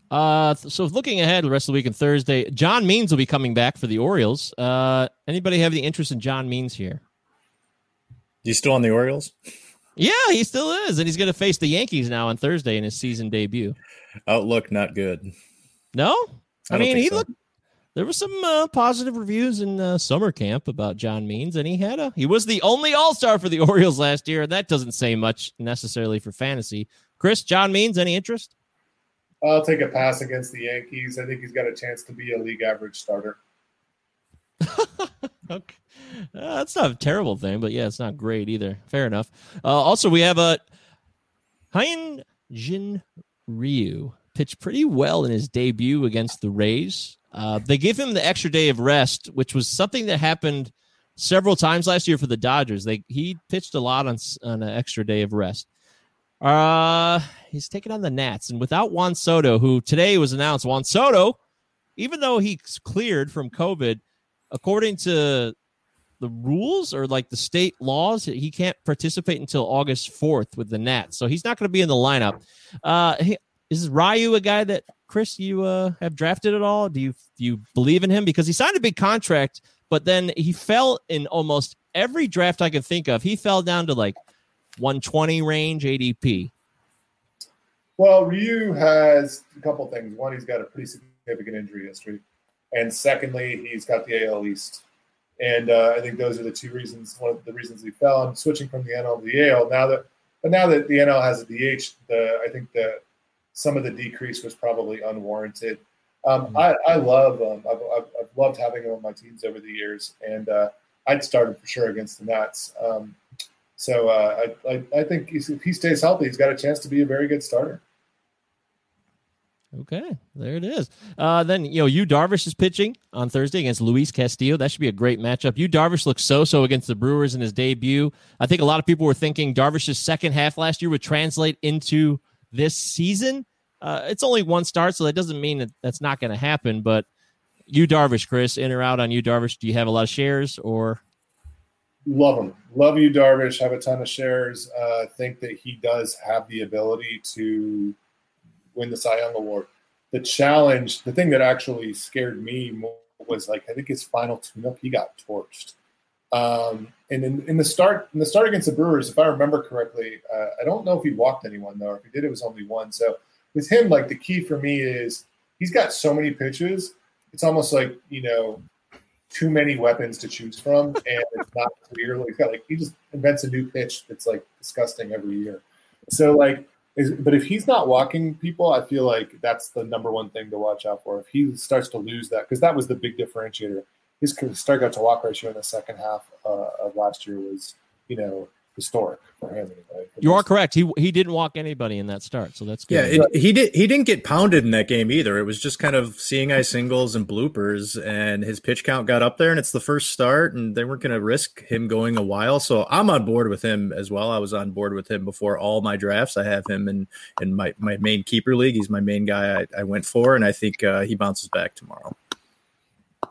Uh, so looking ahead the rest of the week and Thursday, John Means will be coming back for the Orioles. Uh, anybody have any interest in John Means here? You still on the Orioles? Yeah, he still is, and he's going to face the Yankees now on Thursday in his season debut. Outlook not good. No, I, I mean he so. looked. There were some uh, positive reviews in uh, summer camp about John Means, and he had a he was the only All Star for the Orioles last year, and that doesn't say much necessarily for fantasy. Chris, John Means, any interest? I'll take a pass against the Yankees. I think he's got a chance to be a league average starter. Okay. Uh, that's not a terrible thing, but yeah, it's not great either. Fair enough. Uh, also, we have a Hyun Jin Ryu pitched pretty well in his debut against the Rays. Uh, they gave him the extra day of rest, which was something that happened several times last year for the Dodgers. They he pitched a lot on on an extra day of rest. Uh, he's taking on the Nats, and without Juan Soto, who today was announced, Juan Soto, even though he's cleared from COVID, according to the rules or like the state laws, he can't participate until August 4th with the Nats. So he's not going to be in the lineup. Uh, he- is Ryu a guy that Chris you uh, have drafted at all? Do you do you believe in him because he signed a big contract, but then he fell in almost every draft I can think of. He fell down to like 120 range ADP. Well, Ryu has a couple things. One, he's got a pretty significant injury history, and secondly, he's got the AL East. And uh, I think those are the two reasons. One of the reasons he fell. I'm switching from the NL to the AL now that, but now that the NL has a DH, the I think the some of the decrease was probably unwarranted. Um, I, I love um, I've, I've, I've loved having him on my teams over the years, and uh, I'd start him for sure against the Nats. Um, so uh, I, I I think he's- if he stays healthy, he's got a chance to be a very good starter. Okay, there it is. Uh, then you know, Yu Darvish is pitching on Thursday against Luis Castillo. That should be a great matchup. Yu Darvish looks so-so against the Brewers in his debut. I think a lot of people were thinking Darvish's second half last year would translate into this season. Uh, it's only one start, so that doesn't mean that that's not going to happen. But Yu Darvish, Chris, in or out on Yu Darvish? Do you have a lot of shares or? Love him. Love you, Darvish. Have a ton of shares. Uh, think that he does have the ability to win the Cy Young Award. The challenge, the thing that actually scared me more was like I think his final tune-up, he got torched. Um, and in, in the start, in the start against the Brewers, if I remember correctly, uh, I don't know if he walked anyone though. If he did, it was only one. So with him, like the key for me is he's got so many pitches. It's almost like you know too many weapons to choose from, and it's not clear. Like, like he just invents a new pitch that's like disgusting every year. So like, is, but if he's not walking people, I feel like that's the number one thing to watch out for. If he starts to lose that, because that was the big differentiator. His strikeout to walk ratio in the second half uh, of last year was, you know, historic for him. Anyway. You are correct. He he didn't walk anybody in that start, so that's Yeah, good. it, he did. He didn't get pounded in that game either. It was just kind of seeing eye singles and bloopers, and his pitch count got up there. And it's the first start, and they weren't going to risk him going a while. So I'm on board with him as well. I was on board with him before all my drafts. I have him in in my my main keeper league. He's my main guy. I, I went for, and I think uh, he bounces back tomorrow.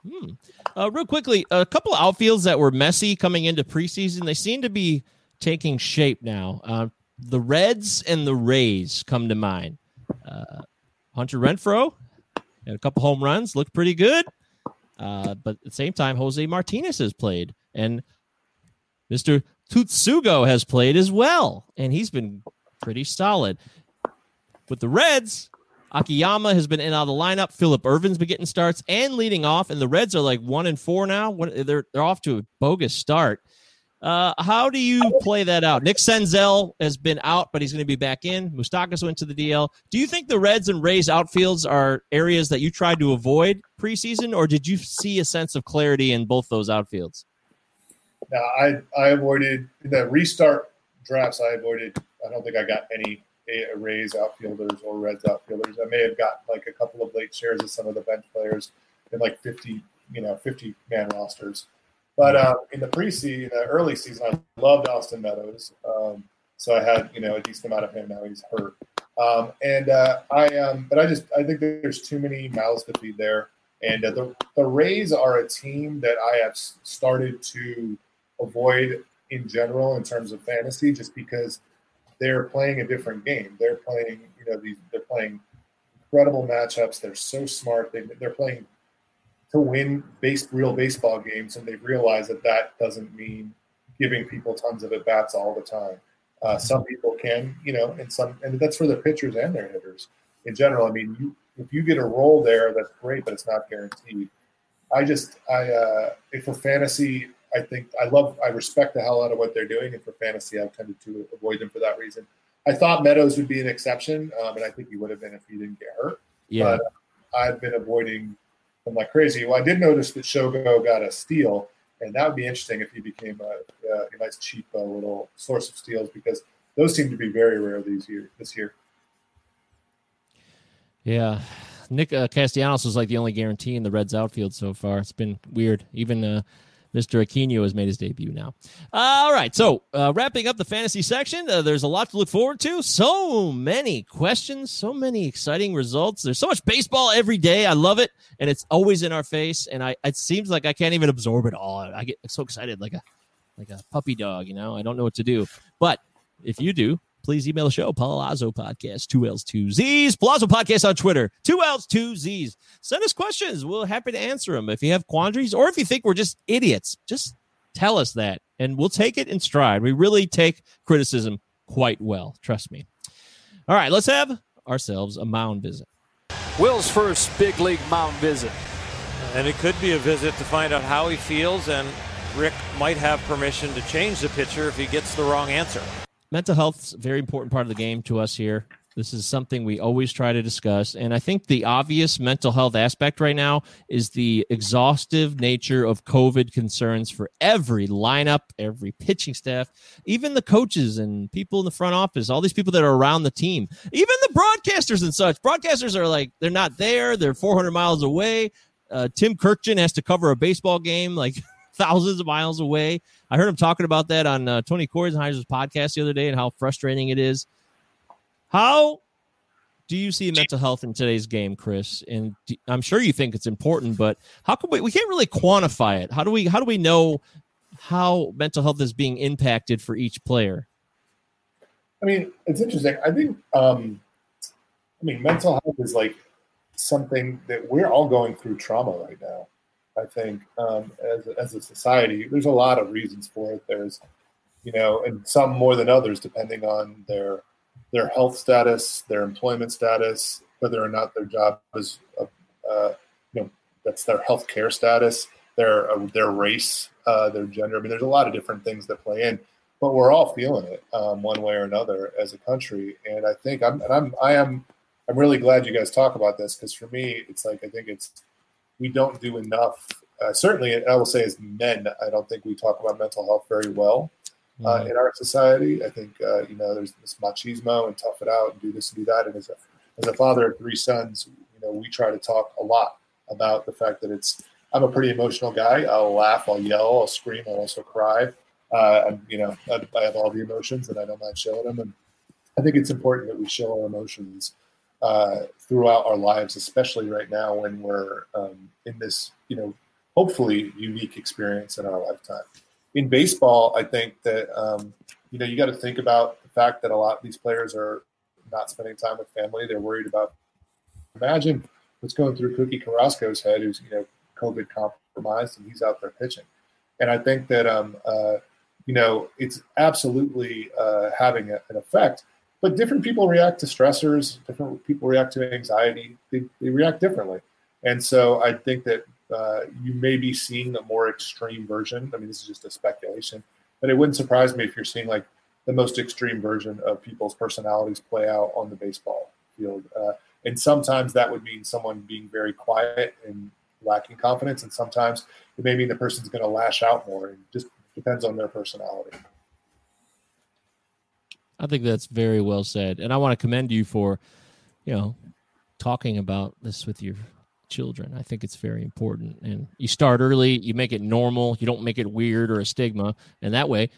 Hmm. Uh, real quickly, a couple of outfields that were messy coming into preseason. They seem to be taking shape now. Uh, the Reds and the Rays come to mind. Uh, Hunter Renfroe had a couple home runs, looked pretty good. Uh, but at the same time, Jose Martinez has played, and Mr. Tsutsugo has played as well, and he's been pretty solid. With the Reds, Akiyama has been in out of the lineup. Phillip Ervin's been getting starts and leading off, and the Reds are like one and four now. They're they're off to a bogus start. Uh, how do you play that out? Nick Senzel has been out, but he's going to be back in. Moustakas went to the DL. Do you think the Reds and Rays outfields are areas that you tried to avoid preseason, or did you see a sense of clarity in both those outfields? Now, I I avoided the restart drafts. I avoided. I don't think I got any A- Rays outfielders or Reds outfielders. I may have got like a couple of late shares of some of the bench players in like fifty, you know, fifty man rosters. But uh, in the preseason, the early season, I loved Austin Meadows. Um, so I had you know a decent amount of him. Now he's hurt, um, and uh, I um, but I just I think there's too many mouths to feed there. And uh, the the Rays are a team that I have started to avoid in general in terms of fantasy, just because they're playing a different game. They're playing, you know, these they're playing incredible matchups. They're so smart. They, they're playing to win base real baseball games, and they've realized that that doesn't mean giving people tons of at bats all the time. Uh, some people can, you know, and some, and that's for the pitchers and their hitters in general. I mean, you, if you get a role there, that's great, but it's not guaranteed. I just, I, uh, for fantasy, I think I love, I respect the hell out of what they're doing, and for fantasy, I've tended to avoid them for that reason. I thought Meadows would be an exception, um, and I think he would have been if he didn't get hurt. Yeah. But I've been avoiding them like crazy. Well, I did notice that Shogo got a steal, and that would be interesting if he became a, a nice cheap uh, little source of steals because those seem to be very rare these year this year. Yeah. Nick uh, Castellanos was like the only guarantee in the Reds outfield so far. It's been weird. Even uh, Mr. Aquino has made his debut now. All right. So, uh, wrapping up the fantasy section, uh, there's a lot to look forward to. So many questions, so many exciting results. There's so much baseball every day. I love it. And it's always in our face. And I, it seems like I can't even absorb it all. I get so excited like a, like a puppy dog, you know, I don't know what to do. But if you do, please email the show, Palazzo Podcast, two L's, two Z's. Palazzo Podcast on Twitter, two L's, two Z's. Send us questions. We're happy to answer them. If you have quandaries or if you think we're just idiots, just tell us that and we'll take it in stride. We really take criticism quite well. Trust me. All right, let's have ourselves a mound visit. Will's first big league mound visit. And it could be a visit to find out how he feels, and Rick might have permission to change the pitcher if he gets the wrong answer mental health's a very important part of the game to us here. This is something we always try to discuss. And I think the obvious mental health aspect right now is the exhaustive nature of COVID concerns for every lineup, every pitching staff, even the coaches and people in the front office, all these people that are around the team, even the broadcasters and such. Broadcasters are like, they're not there, they're 400 miles away. Uh, Tim Kurkjian has to cover a baseball game like thousands of miles away. I heard him talking about that on uh, Tony Kornheiser's podcast the other day and how frustrating it is. How do you see mental health in today's game, Chris? And do, I'm sure you think it's important, but how can we? We can't really quantify it. How do we? How do we know how mental health is being impacted for each player? I mean, it's interesting. I think. Um, I mean, mental health is like something that we're all going through trauma right now. I think um, as, as a society, there's a lot of reasons for it. There's, you know, and some more than others, depending on their their health status, their employment status, whether or not their job is, uh, uh, you know, that's their health care status, their uh, their race, uh, their gender. I mean, there's a lot of different things that play in, but we're all feeling it um, one way or another as a country. And I think I'm and I'm I am I'm really glad you guys talk about this because for me, it's like I think it's we don't do enough. Uh, certainly, I will say, as men, I don't think we talk about mental health very well uh, mm-hmm. in our society. I think uh, you know there's this machismo and tough it out and do this and do that. And as a as a father of three sons, you know we try to talk a lot about the fact that it's. I'm a pretty emotional guy. I'll laugh, I'll yell, I'll scream, I'll also cry. Uh, and, you know, I, I have all the emotions, and I don't mind showing them. And I think it's important that we show our emotions uh, throughout our lives, especially right now when we're um, in this, you know, hopefully unique experience in our lifetime. In baseball, I think that um, you know you got to think about the fact that a lot of these players are not spending time with family. They're worried about. Imagine what's going through Cookie Carrasco's head, who's you know COVID compromised, and he's out there pitching. And I think that um, uh, you know it's absolutely uh, having a, an effect but different people react to stressors different people react to anxiety they, they react differently. And so i think that uh, you may be seeing the more extreme version. I mean this is just a speculation but it wouldn't surprise me if you're seeing like the most extreme version of people's personalities play out on the baseball field. Uh, and sometimes that would mean someone being very quiet and lacking confidence and sometimes it may mean the person's going to lash out more and just depends on their personality I think that's very well said, and I want to commend you for, you know, talking about this with your children. I think it's very important, and you start early. You make it normal. You don't make it weird or a stigma, and that way,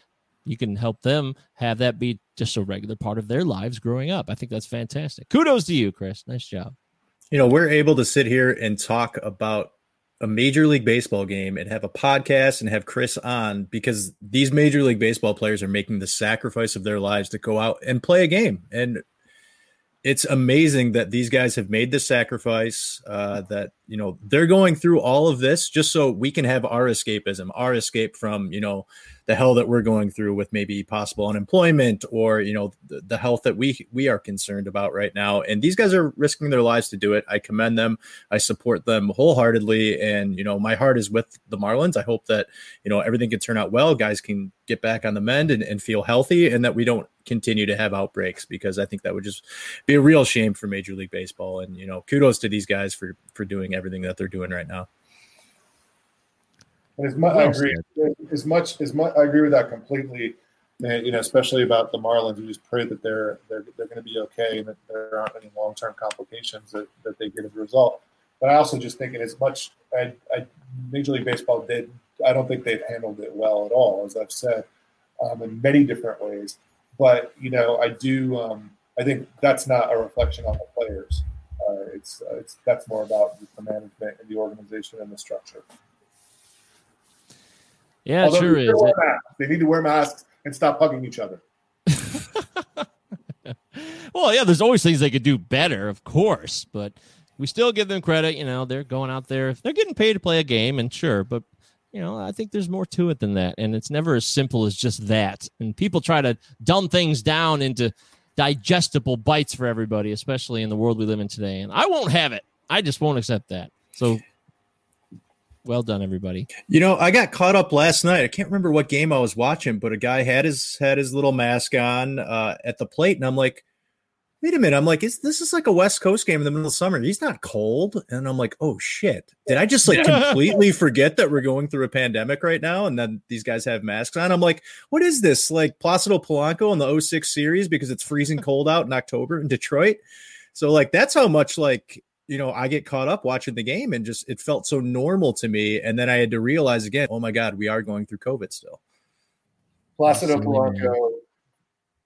you can help them have that be just a regular part of their lives growing up. I think that's fantastic. Kudos to you, Chris. Nice job. You know, we're able to sit here and talk about a major league baseball game and have a podcast and have Chris on because these major league baseball players are making the sacrifice of their lives to go out and play a game. And it's amazing that these guys have made the sacrifice uh, that you know they're going through all of this just so we can have our escapism our escape from you know the hell that we're going through with maybe possible unemployment or you know the, the health that we we are concerned about right now. And these guys are risking their lives to do it. I commend them. I support them wholeheartedly. And you know my heart is with the marlins. I hope that you know everything can turn out well guys can get back on the mend and, and feel healthy and that we don't continue to have outbreaks because i think that would just be a real shame for major league baseball. And you know kudos to these guys for for doing everything that they're doing right now as much, I agree. As much as much, I agree with that completely. You know, especially about the Marlins. We just pray that they're they're they're going to be okay and that there aren't any long term complications that, that they get as a result. But I also just think it as much. I, I Major League Baseball did. I don't think they've handled it well at all, as I've said, um, in many different ways. But you know, I do. Um, I think that's not a reflection on the players. Uh, it's uh, it's that's more about the management and the organization and the structure. Yeah, it Although sure is. They need to wear masks and stop hugging each other. Well, yeah, there's always things they could do better, of course, but we still give them credit. You know, they're going out there, they're getting paid to play a game, and sure, but you know, I think there's more to it than that, and it's never as simple as just that. And people try to dumb things down into digestible bites for everybody, especially in the world we live in today. And I won't have it. I just won't accept that. So, well done, everybody. You know, I got caught up last night. I can't remember what game I was watching, but a guy had his had his little mask on uh, at the plate, and I'm like, wait a minute. I'm like, is this is like a West Coast game in the middle of summer? He's not cold, and I'm like, oh shit! Did I just like completely forget that we're going through a pandemic right now? And then these guys have masks on. I'm like, what is this? Like Placido Polanco in the 06 series because it's freezing cold out in October in Detroit. So like that's how much like you know, I get caught up watching the game and just it felt so normal to me. And then I had to realize again, oh my God, we are going through COVID still. Placido Absolutely. Polanco,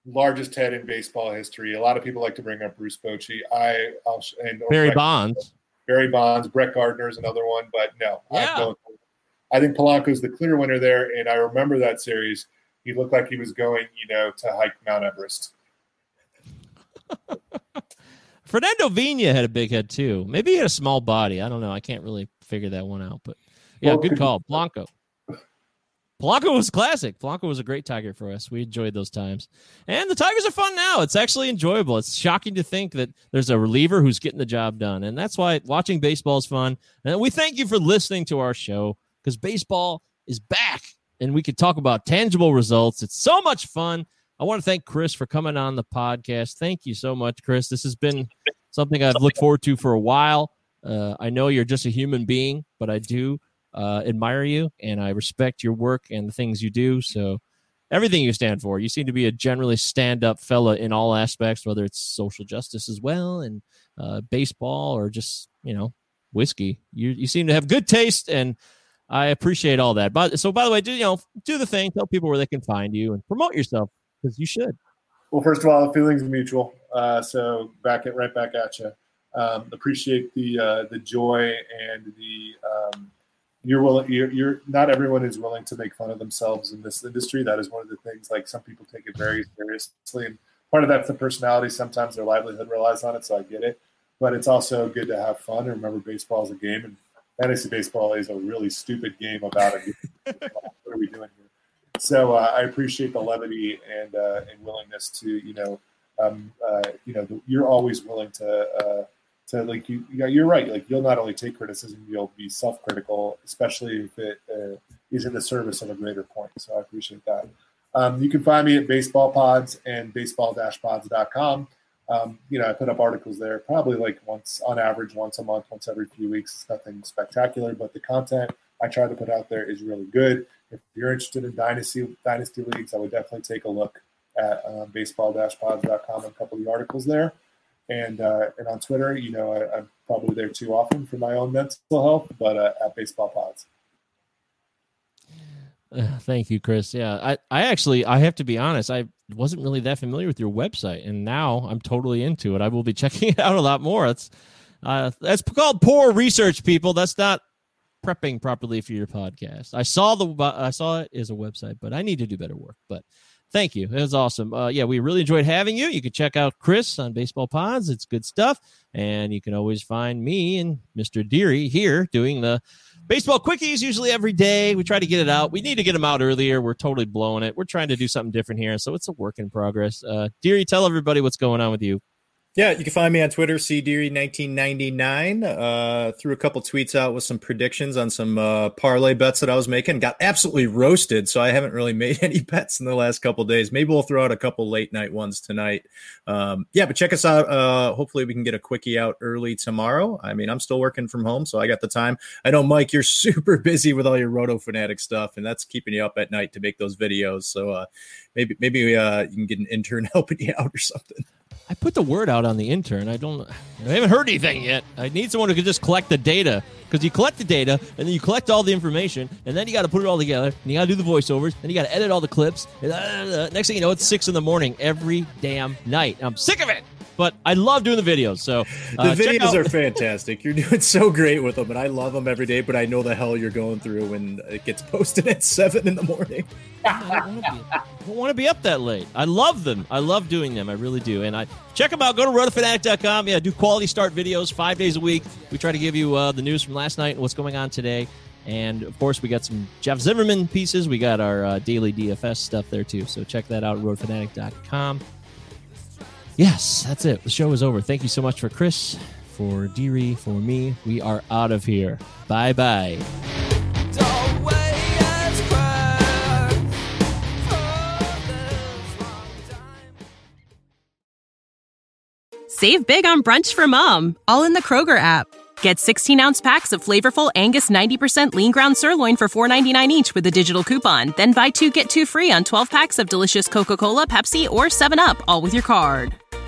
largest head in baseball history. A lot of people like to bring up Bruce Bochy. I, I'll, and Barry Brett- Bonds. Barry Bonds, Brett Gardner is another one, but no, Yeah. I'm going- I think Polanco's the clear winner there. And I remember that series. He looked like he was going, you know, to hike Mount Everest. Fernando Vina had a big head too. Maybe he had a small body. I don't know. I can't really figure that one out. But yeah, Well, good call. Blanco. Blanco was classic. Blanco was a great Tiger for us. We enjoyed those times. And the Tigers are fun now. It's actually enjoyable. It's shocking to think that there's a reliever who's getting the job done. And that's why watching baseball is fun. And we thank you for listening to our show because baseball is back and we could talk about tangible results. It's so much fun. I want to thank Chris for coming on the podcast. Thank you so much, Chris. This has been something I've looked forward to for a while. Uh, I know you're just a human being, but I do uh, admire you and I respect your work and the things you do. So, everything you stand for, you seem to be a generally stand up fella in all aspects, whether it's social justice as well and uh, baseball or just, you know, whiskey. You, you seem to have good taste and I appreciate all that. But so, by the way, do you know, do the thing, tell people where they can find you and promote yourself because you should. Well, first of all, the feelings are mutual. Uh, so back at right back at you. Um, appreciate the uh, the joy and the um, you're willing. You're, you're not everyone is willing to make fun of themselves in this industry. That is one of the things. Like some people take it very seriously, and part of that's the personality. Sometimes their livelihood relies on it, so I get it. But it's also good to have fun. And remember, baseball is a game, and fantasy baseball is a really stupid game about it. what are we doing here? So uh, I appreciate the levity and uh, and willingness to you know um, uh, you know you're always willing to uh, to like you you're right like you'll not only take criticism you'll be self critical especially if it uh, is in the service of a greater point. So I appreciate that. Um, you can find me at baseball pods and baseball-pods.com. Um, you know, I put up articles there probably like once on average, once a month, once every few weeks. It's nothing spectacular, but the content I try to put out there is really good. If you're interested in dynasty dynasty leagues, I would definitely take a look at um, baseball-pods.com and a couple of the articles there. And uh, and on Twitter, you know, I, I'm probably there too often for my own mental health, but uh, at baseball pods. Uh, Thank you, Chris. Yeah, I, I actually, I have to be honest, I wasn't really that familiar with your website, and now I'm totally into it. I will be checking it out a lot more. It's uh, that's called poor research, people. That's not prepping properly for your podcast. I saw the I saw it as a website, but I need to do better work. But thank you. It was awesome. Uh, yeah, we really enjoyed having you. You can check out Chris on Baseball Pods. It's good stuff. And you can always find me and Mr. Deary here doing the baseball quickies usually every day. We try to get it out. We need to get them out earlier. We're totally blowing it. We're trying to do something different here. So it's a work in progress. Uh, Deary, tell everybody what's going on with you. Yeah, you can find me on Twitter, cdeary1999. Uh, threw a couple tweets out with some predictions on some uh, parlay bets that I was making. Got absolutely roasted, so I haven't really made any bets in the last couple days. Maybe we'll throw out a couple late night ones tonight. Um, yeah, but check us out. Uh, hopefully, we can get a quickie out early tomorrow. I mean, I'm still working from home, so I got the time. I know, Mike, you're super busy with all your Roto Fanatic stuff, and that's keeping you up at night to make those videos. So uh, maybe maybe uh, you can get an intern helping you out or something. I put the word out on the intern. I don't. I haven't heard anything yet. I need someone who can just collect the data because you collect the data and then you collect all the information and then you got to put it all together and you got to do the voiceovers and you got to edit all the clips. And, uh, next thing you know, it's six in the morning every damn night. I'm sick of it. But I love doing the videos. So uh, the videos are fantastic. You're doing so great with them, and I love them every day. But I know the hell you're going through when it gets posted at seven in the morning. I don't want to be up that late. I love them. I love doing them. I really do. And I check them out. Go to rotofanatic.com. Yeah, do quality start videos five days a week. We try to give you uh, the news from last night and what's going on today. And of course, we got some Jeff Zimmerman pieces. We got our uh, daily DFS stuff there too. So check that out at rotofanatic.com. Yes, that's it. The show is over. Thank you so much for Chris, for Deary, for me. We are out of here. Bye bye. Save big on brunch for mom, all in the Kroger app. Get 16 ounce packs of flavorful Angus 90% lean ground sirloin for $4.99 each with a digital coupon. Then buy two get two free on 12 packs of delicious Coca Cola, Pepsi, or 7UP, all with your card.